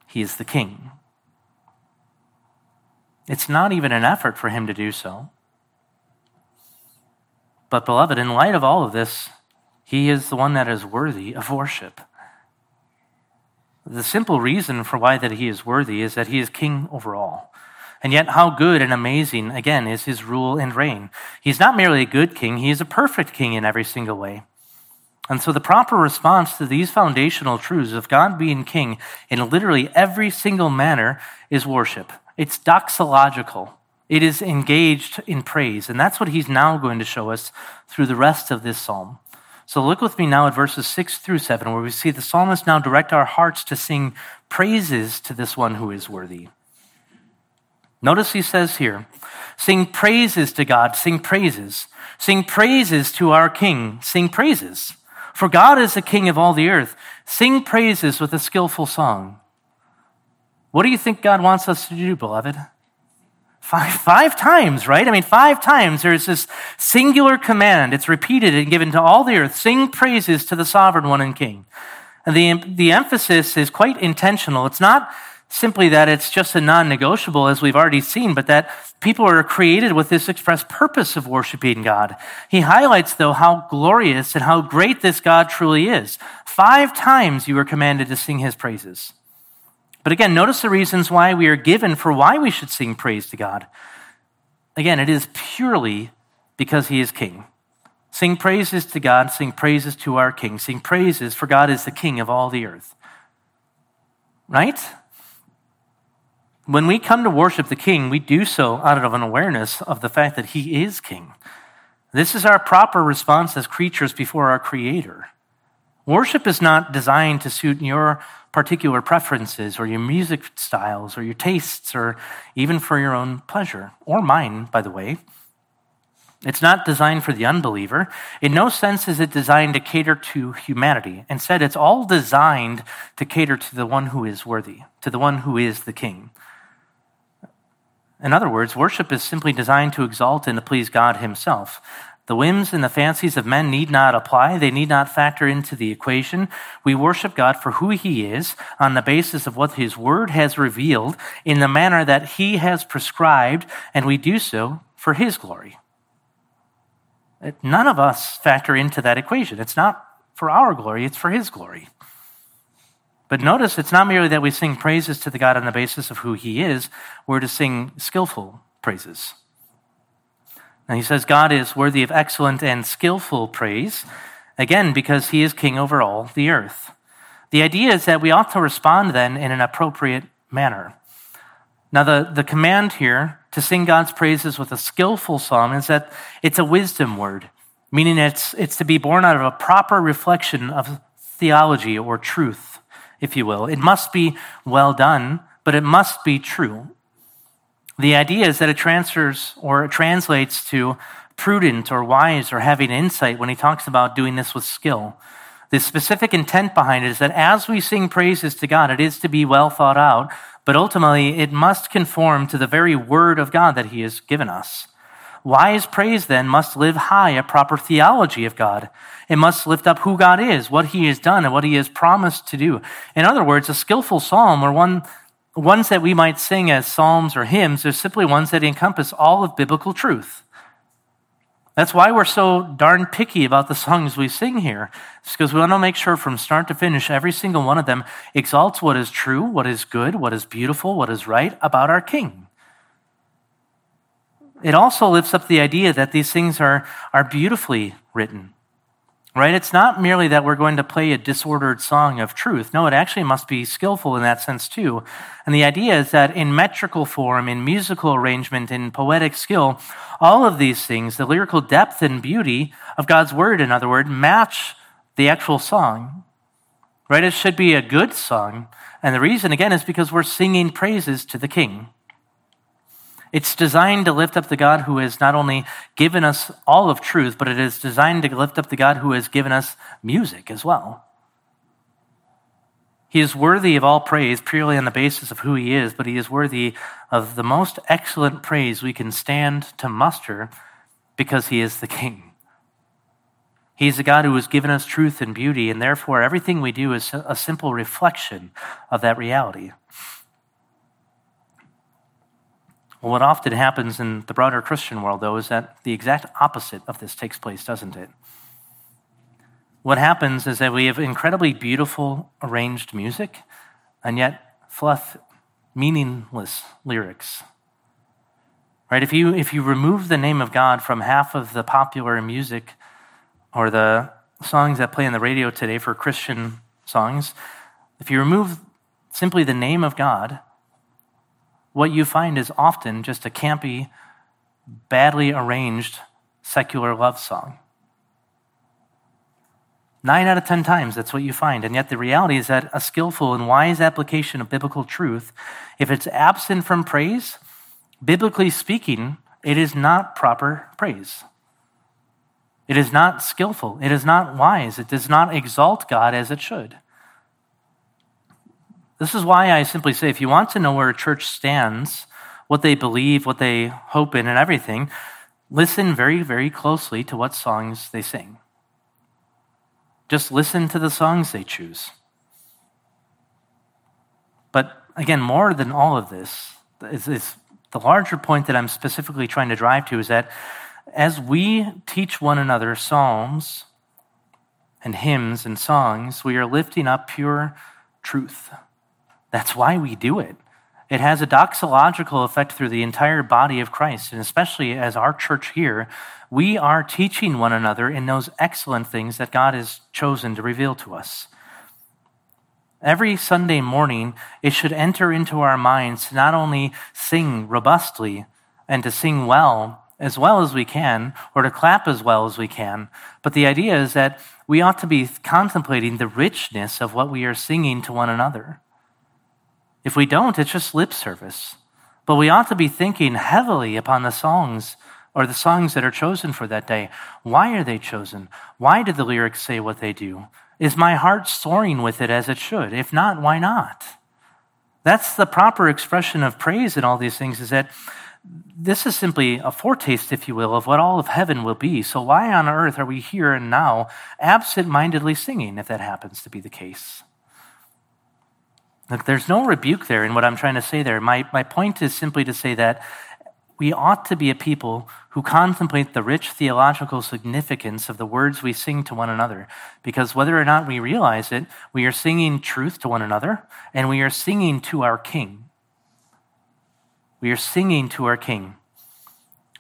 He is the king. It's not even an effort for him to do so. But, beloved, in light of all of this, he is the one that is worthy of worship. The simple reason for why that he is worthy is that he is king over all. And yet, how good and amazing, again, is his rule and reign. He's not merely a good king, he is a perfect king in every single way. And so, the proper response to these foundational truths of God being king in literally every single manner is worship. It's doxological. It is engaged in praise. And that's what he's now going to show us through the rest of this psalm. So look with me now at verses 6 through 7, where we see the psalmist now direct our hearts to sing praises to this one who is worthy. Notice he says here, sing praises to God, sing praises. Sing praises to our King, sing praises. For God is the King of all the earth. Sing praises with a skillful song. What do you think God wants us to do, beloved? Five, five times, right? I mean, five times there's this singular command. It's repeated and given to all the earth. Sing praises to the sovereign one and king. And the, the emphasis is quite intentional. It's not simply that it's just a non negotiable, as we've already seen, but that people are created with this express purpose of worshiping God. He highlights, though, how glorious and how great this God truly is. Five times you are commanded to sing his praises. But again, notice the reasons why we are given for why we should sing praise to God. Again, it is purely because he is king. Sing praises to God, sing praises to our king, sing praises for God is the king of all the earth. Right? When we come to worship the king, we do so out of an awareness of the fact that he is king. This is our proper response as creatures before our creator. Worship is not designed to suit your particular preferences or your music styles or your tastes or even for your own pleasure, or mine, by the way. It's not designed for the unbeliever. In no sense is it designed to cater to humanity. Instead, it's all designed to cater to the one who is worthy, to the one who is the king. In other words, worship is simply designed to exalt and to please God Himself. The whims and the fancies of men need not apply. They need not factor into the equation. We worship God for who He is on the basis of what His Word has revealed in the manner that He has prescribed, and we do so for His glory. None of us factor into that equation. It's not for our glory, it's for His glory. But notice it's not merely that we sing praises to the God on the basis of who He is, we're to sing skillful praises. And he says God is worthy of excellent and skillful praise, again, because he is king over all the earth. The idea is that we ought to respond then in an appropriate manner. Now, the, the command here to sing God's praises with a skillful psalm is that it's a wisdom word, meaning it's, it's to be born out of a proper reflection of theology or truth, if you will. It must be well done, but it must be true. The idea is that it transfers or it translates to prudent or wise or having insight when he talks about doing this with skill. The specific intent behind it is that as we sing praises to God, it is to be well thought out, but ultimately it must conform to the very word of God that he has given us. Wise praise then must live high a proper theology of God. It must lift up who God is, what he has done, and what he has promised to do. In other words, a skillful psalm or one ones that we might sing as psalms or hymns are simply ones that encompass all of biblical truth. That's why we're so darn picky about the songs we sing here. It's because we want to make sure from start to finish, every single one of them exalts what is true, what is good, what is beautiful, what is right about our King. It also lifts up the idea that these things are, are beautifully written. Right? It's not merely that we're going to play a disordered song of truth. No, it actually must be skillful in that sense too. And the idea is that in metrical form, in musical arrangement, in poetic skill, all of these things, the lyrical depth and beauty of God's word, in other words, match the actual song. Right? It should be a good song. And the reason, again, is because we're singing praises to the King. It's designed to lift up the God who has not only given us all of truth, but it is designed to lift up the God who has given us music as well. He is worthy of all praise purely on the basis of who he is, but he is worthy of the most excellent praise we can stand to muster because he is the King. He is a God who has given us truth and beauty, and therefore everything we do is a simple reflection of that reality. Well, what often happens in the broader Christian world, though, is that the exact opposite of this takes place, doesn't it? What happens is that we have incredibly beautiful arranged music and yet fluff, meaningless lyrics. Right? If you, if you remove the name of God from half of the popular music or the songs that play on the radio today for Christian songs, if you remove simply the name of God, what you find is often just a campy, badly arranged secular love song. Nine out of ten times, that's what you find. And yet, the reality is that a skillful and wise application of biblical truth, if it's absent from praise, biblically speaking, it is not proper praise. It is not skillful. It is not wise. It does not exalt God as it should. This is why I simply say if you want to know where a church stands, what they believe, what they hope in, and everything, listen very, very closely to what songs they sing. Just listen to the songs they choose. But again, more than all of this, is, is the larger point that I'm specifically trying to drive to is that as we teach one another psalms and hymns and songs, we are lifting up pure truth. That's why we do it. It has a doxological effect through the entire body of Christ, and especially as our church here, we are teaching one another in those excellent things that God has chosen to reveal to us. Every Sunday morning, it should enter into our minds to not only sing robustly and to sing well, as well as we can, or to clap as well as we can, but the idea is that we ought to be contemplating the richness of what we are singing to one another. If we don't, it's just lip service. But we ought to be thinking heavily upon the songs or the songs that are chosen for that day. Why are they chosen? Why do the lyrics say what they do? Is my heart soaring with it as it should? If not, why not? That's the proper expression of praise in all these things is that this is simply a foretaste, if you will, of what all of heaven will be. So why on earth are we here and now absent mindedly singing if that happens to be the case? Look, there's no rebuke there in what I'm trying to say there. My, my point is simply to say that we ought to be a people who contemplate the rich theological significance of the words we sing to one another. Because whether or not we realize it, we are singing truth to one another and we are singing to our King. We are singing to our King.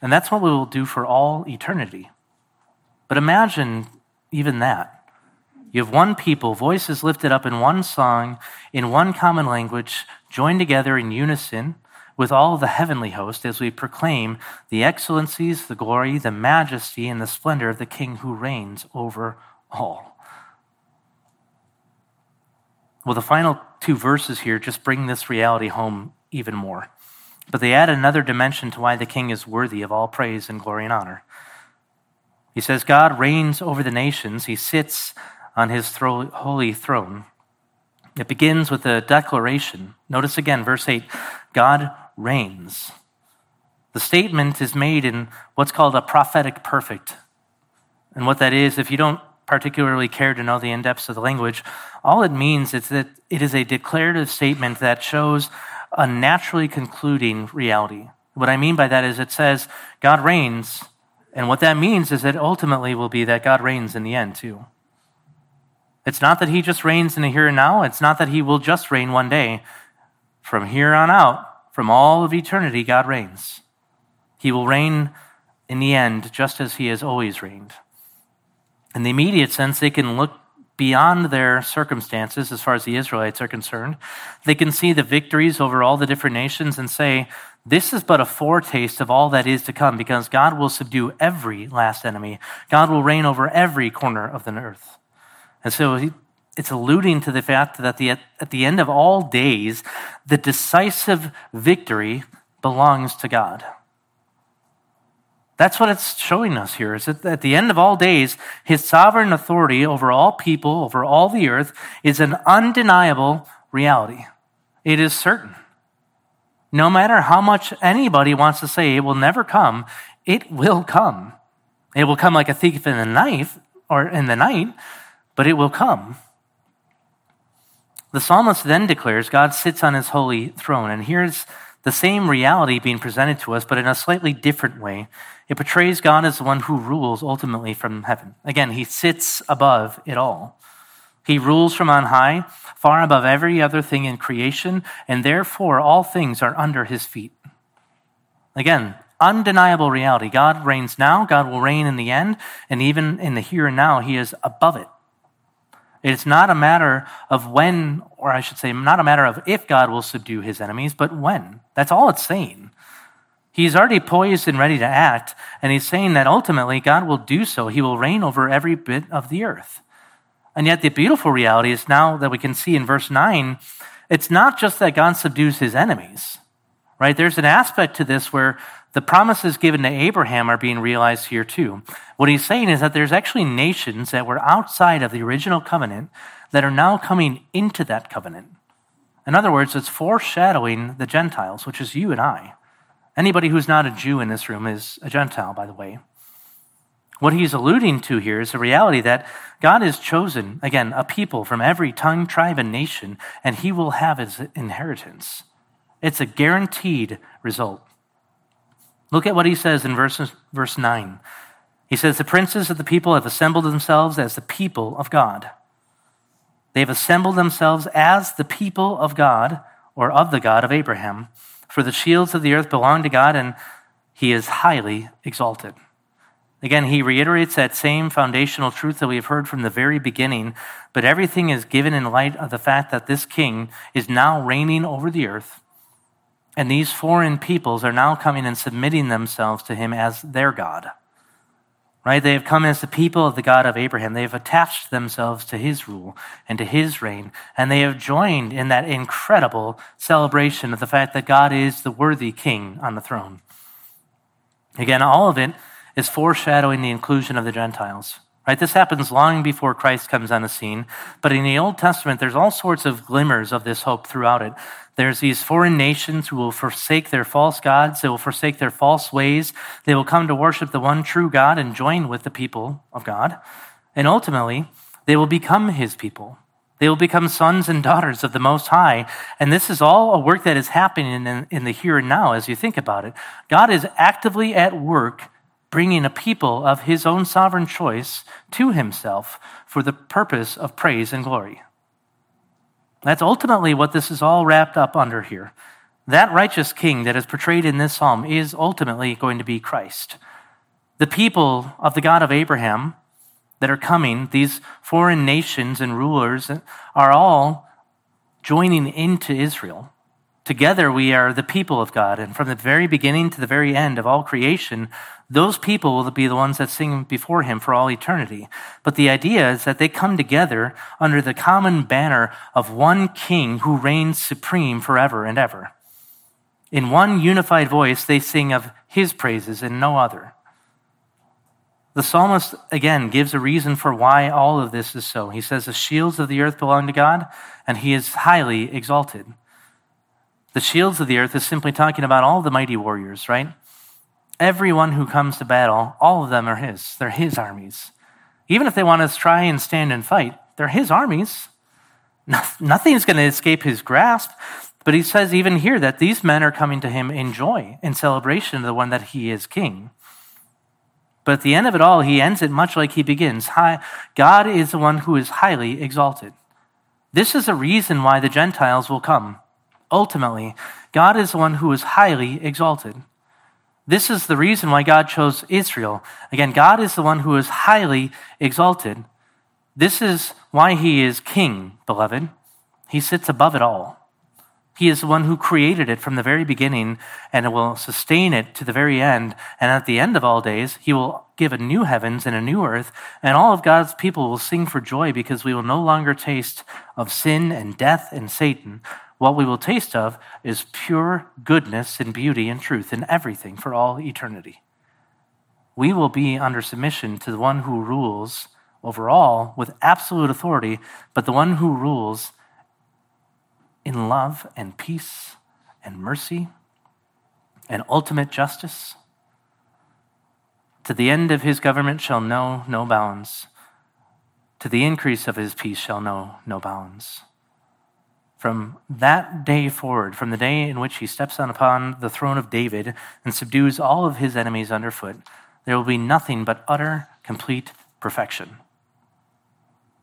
And that's what we will do for all eternity. But imagine even that. You have one people, voices lifted up in one song, in one common language, joined together in unison with all the heavenly host as we proclaim the excellencies, the glory, the majesty, and the splendor of the King who reigns over all. Well, the final two verses here just bring this reality home even more. But they add another dimension to why the King is worthy of all praise and glory and honor. He says, God reigns over the nations, he sits on his thro- holy throne. It begins with a declaration. Notice again, verse 8 God reigns. The statement is made in what's called a prophetic perfect. And what that is, if you don't particularly care to know the in depths of the language, all it means is that it is a declarative statement that shows a naturally concluding reality. What I mean by that is it says, God reigns, and what that means is that ultimately will be that God reigns in the end, too. It's not that he just reigns in the here and now. It's not that he will just reign one day. From here on out, from all of eternity, God reigns. He will reign in the end just as he has always reigned. In the immediate sense, they can look beyond their circumstances as far as the Israelites are concerned. They can see the victories over all the different nations and say, this is but a foretaste of all that is to come because God will subdue every last enemy. God will reign over every corner of the earth. And so it's alluding to the fact that the, at the end of all days, the decisive victory belongs to God. That's what it's showing us here. Is that at the end of all days, his sovereign authority over all people, over all the earth, is an undeniable reality. It is certain. No matter how much anybody wants to say it will never come, it will come. It will come like a thief in the night or in the night, but it will come. The psalmist then declares God sits on his holy throne, and here's the same reality being presented to us, but in a slightly different way. It portrays God as the one who rules ultimately from heaven. Again, he sits above it all. He rules from on high, far above every other thing in creation, and therefore all things are under his feet. Again, undeniable reality. God reigns now, God will reign in the end, and even in the here and now, he is above it. It's not a matter of when, or I should say, not a matter of if God will subdue his enemies, but when. That's all it's saying. He's already poised and ready to act, and he's saying that ultimately God will do so. He will reign over every bit of the earth. And yet, the beautiful reality is now that we can see in verse 9, it's not just that God subdues his enemies, right? There's an aspect to this where the promises given to Abraham are being realized here too. What he's saying is that there's actually nations that were outside of the original covenant that are now coming into that covenant. In other words, it's foreshadowing the Gentiles, which is you and I. Anybody who's not a Jew in this room is a Gentile, by the way. What he's alluding to here is the reality that God has chosen, again, a people from every tongue, tribe, and nation, and he will have his inheritance. It's a guaranteed result. Look at what he says in verse, verse 9. He says, The princes of the people have assembled themselves as the people of God. They have assembled themselves as the people of God, or of the God of Abraham. For the shields of the earth belong to God, and he is highly exalted. Again, he reiterates that same foundational truth that we have heard from the very beginning, but everything is given in light of the fact that this king is now reigning over the earth, and these foreign peoples are now coming and submitting themselves to him as their God. Right? They have come as the people of the God of Abraham. They have attached themselves to his rule and to his reign, and they have joined in that incredible celebration of the fact that God is the worthy king on the throne. Again, all of it is foreshadowing the inclusion of the Gentiles. Right? This happens long before Christ comes on the scene. But in the Old Testament, there's all sorts of glimmers of this hope throughout it. There's these foreign nations who will forsake their false gods. They will forsake their false ways. They will come to worship the one true God and join with the people of God. And ultimately, they will become his people. They will become sons and daughters of the Most High. And this is all a work that is happening in, in the here and now as you think about it. God is actively at work bringing a people of his own sovereign choice to himself for the purpose of praise and glory. That's ultimately what this is all wrapped up under here. That righteous king that is portrayed in this psalm is ultimately going to be Christ. The people of the God of Abraham that are coming, these foreign nations and rulers, are all joining into Israel. Together we are the people of God. And from the very beginning to the very end of all creation, those people will be the ones that sing before him for all eternity. But the idea is that they come together under the common banner of one king who reigns supreme forever and ever. In one unified voice, they sing of his praises and no other. The psalmist, again, gives a reason for why all of this is so. He says, The shields of the earth belong to God, and he is highly exalted. The shields of the earth is simply talking about all the mighty warriors, right? Everyone who comes to battle, all of them are his. They're his armies. Even if they want to try and stand and fight, they're his armies. Nothing's going to escape his grasp. But he says even here that these men are coming to him in joy, in celebration of the one that he is king. But at the end of it all, he ends it much like he begins. God is the one who is highly exalted. This is a reason why the Gentiles will come. Ultimately, God is the one who is highly exalted. This is the reason why God chose Israel. Again, God is the one who is highly exalted. This is why he is king, beloved. He sits above it all. He is the one who created it from the very beginning and will sustain it to the very end. And at the end of all days, he will give a new heavens and a new earth, and all of God's people will sing for joy because we will no longer taste of sin and death and Satan, what we will taste of is pure goodness and beauty and truth in everything for all eternity. We will be under submission to the one who rules over all with absolute authority, but the one who rules in love and peace and mercy and ultimate justice. To the end of his government shall know no bounds. To the increase of his peace shall know no bounds. From that day forward, from the day in which he steps on upon the throne of David and subdues all of his enemies underfoot, there will be nothing but utter, complete perfection.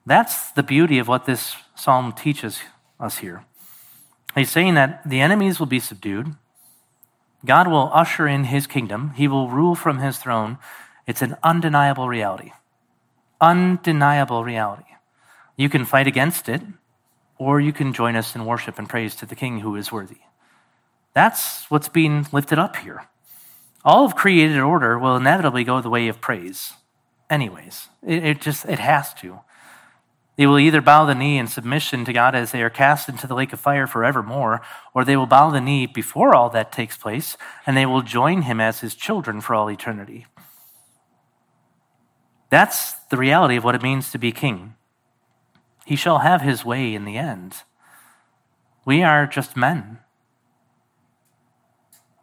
That's the beauty of what this psalm teaches us here. He's saying that the enemies will be subdued. God will usher in his kingdom. He will rule from his throne. It's an undeniable reality. Undeniable reality. You can fight against it, or you can join us in worship and praise to the King who is worthy. That's what's being lifted up here. All of created order will inevitably go the way of praise, anyways. It, it just it has to. They will either bow the knee in submission to God as they are cast into the lake of fire forevermore, or they will bow the knee before all that takes place, and they will join him as his children for all eternity. That's the reality of what it means to be king. He shall have his way in the end. We are just men.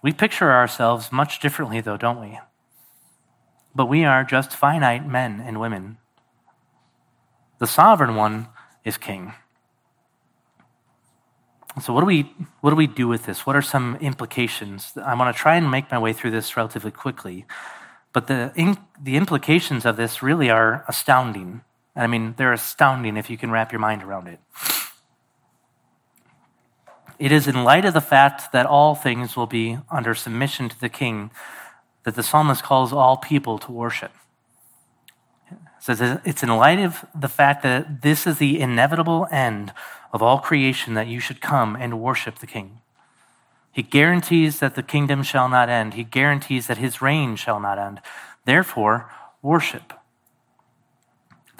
We picture ourselves much differently, though, don't we? But we are just finite men and women. The sovereign one is king. So, what do we what do we do with this? What are some implications? I want to try and make my way through this relatively quickly, but the the implications of this really are astounding. I mean, they're astounding if you can wrap your mind around it. It is in light of the fact that all things will be under submission to the king that the psalmist calls all people to worship. It says it's in light of the fact that this is the inevitable end of all creation that you should come and worship the king. He guarantees that the kingdom shall not end. He guarantees that his reign shall not end. Therefore, worship.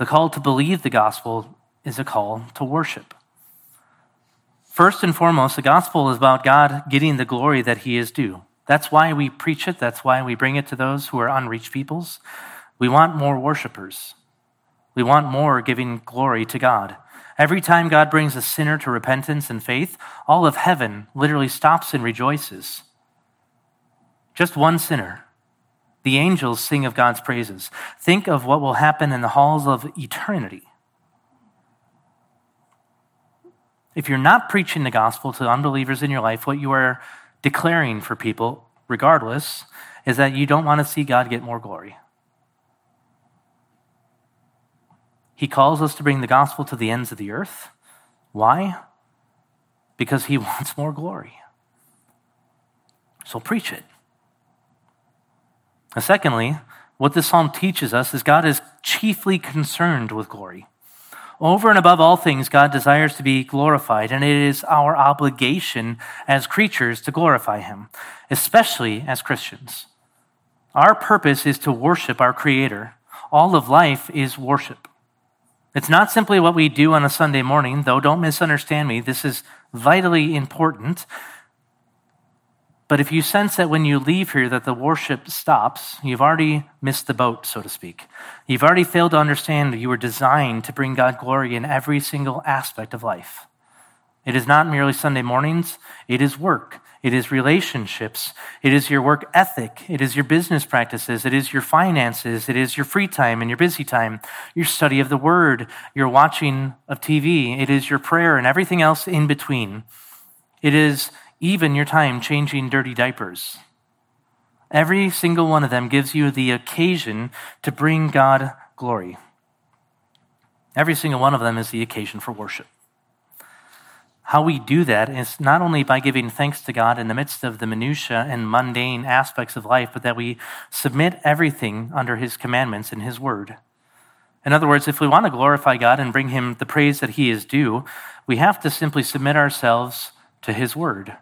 The call to believe the gospel is a call to worship. First and foremost, the gospel is about God getting the glory that he is due. That's why we preach it. That's why we bring it to those who are unreached peoples. We want more worshipers. We want more giving glory to God. Every time God brings a sinner to repentance and faith, all of heaven literally stops and rejoices. Just one sinner the angels sing of God's praises. Think of what will happen in the halls of eternity. If you're not preaching the gospel to unbelievers in your life, what you are declaring for people, regardless, is that you don't want to see God get more glory. He calls us to bring the gospel to the ends of the earth. Why? Because he wants more glory. So preach it. And secondly, what this psalm teaches us is God is chiefly concerned with glory. Over and above all things, God desires to be glorified, and it is our obligation as creatures to glorify Him, especially as Christians. Our purpose is to worship our Creator. All of life is worship. It's not simply what we do on a Sunday morning, though don't misunderstand me. This is vitally important. But if you sense that when you leave here that the worship stops, you've already missed the boat, so to speak. You've already failed to understand that you were designed to bring God glory in every single aspect of life. It is not merely Sunday mornings, it is work. It is relationships. It is your work ethic. It is your business practices. It is your finances. It is your free time and your busy time, your study of the word, your watching of TV. It is your prayer and everything else in between. It is even your time changing dirty diapers. Every single one of them gives you the occasion to bring God glory. Every single one of them is the occasion for worship. How we do that is not only by giving thanks to God in the midst of the minutiae and mundane aspects of life, but that we submit everything under His commandments and His word. In other words, if we want to glorify God and bring Him the praise that He is due, we have to simply submit ourselves to His word.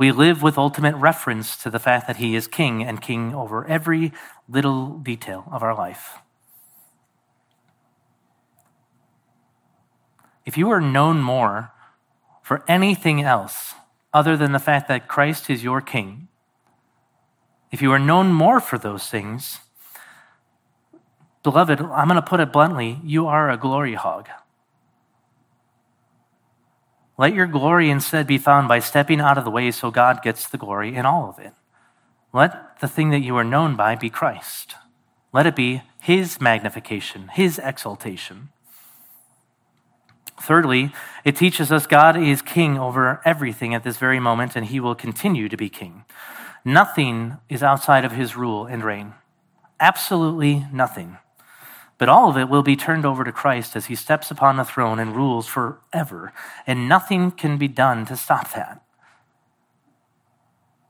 We live with ultimate reference to the fact that He is King and King over every little detail of our life. If you are known more for anything else other than the fact that Christ is your King, if you are known more for those things, beloved, I'm going to put it bluntly, you are a glory hog. Let your glory instead be found by stepping out of the way so God gets the glory in all of it. Let the thing that you are known by be Christ. Let it be His magnification, His exaltation. Thirdly, it teaches us God is king over everything at this very moment, and he will continue to be king. Nothing is outside of his rule and reign. Absolutely nothing. But all of it will be turned over to Christ as he steps upon the throne and rules forever, and nothing can be done to stop that.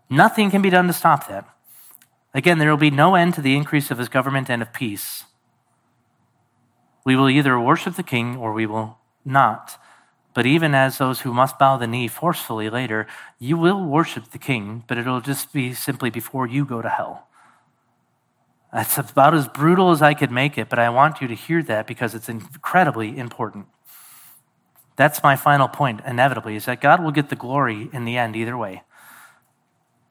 Nothing can be done to stop that. Again, there will be no end to the increase of his government and of peace. We will either worship the king or we will not. But even as those who must bow the knee forcefully later, you will worship the king, but it'll just be simply before you go to hell. That's about as brutal as I could make it, but I want you to hear that because it's incredibly important. That's my final point, inevitably, is that God will get the glory in the end either way.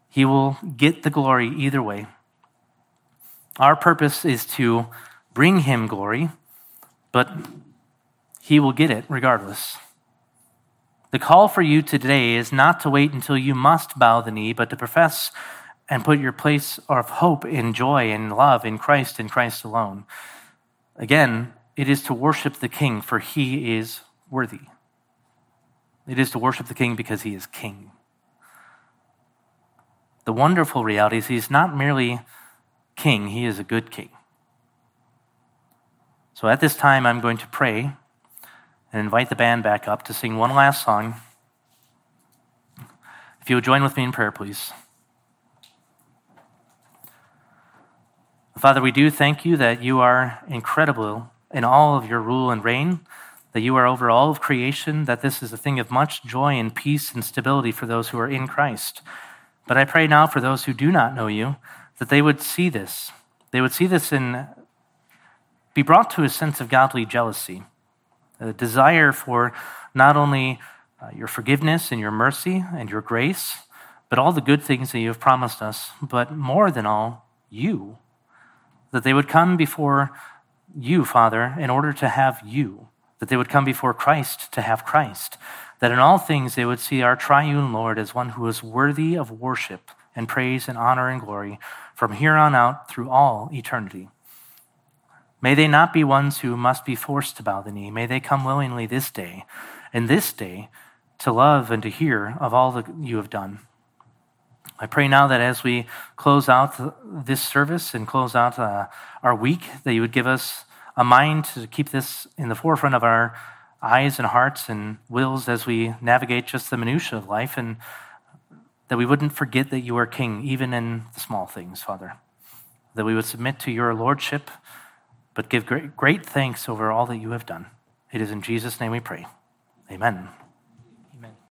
He will get the glory either way. Our purpose is to bring him glory, but he will get it regardless. The call for you today is not to wait until you must bow the knee, but to profess and put your place of hope in joy and love in Christ and Christ alone. Again, it is to worship the King, for he is worthy. It is to worship the King because he is King. The wonderful reality is he's not merely King, he is a good King. So at this time, I'm going to pray and invite the band back up to sing one last song. If you'll join with me in prayer, please. Father, we do thank you that you are incredible in all of your rule and reign, that you are over all of creation, that this is a thing of much joy and peace and stability for those who are in Christ. But I pray now for those who do not know you, that they would see this. They would see this and be brought to a sense of godly jealousy a desire for not only uh, your forgiveness and your mercy and your grace, but all the good things that you have promised us, but more than all, you. That they would come before you, Father, in order to have you. That they would come before Christ to have Christ. That in all things they would see our triune Lord as one who is worthy of worship and praise and honor and glory from here on out through all eternity. May they not be ones who must be forced to bow the knee. May they come willingly this day and this day to love and to hear of all that you have done. I pray now that as we close out this service and close out uh, our week, that you would give us a mind to keep this in the forefront of our eyes and hearts and wills as we navigate just the minutiae of life, and that we wouldn't forget that you are King, even in the small things, Father. That we would submit to your lordship but give great, great thanks over all that you have done. It is in Jesus' name we pray. Amen.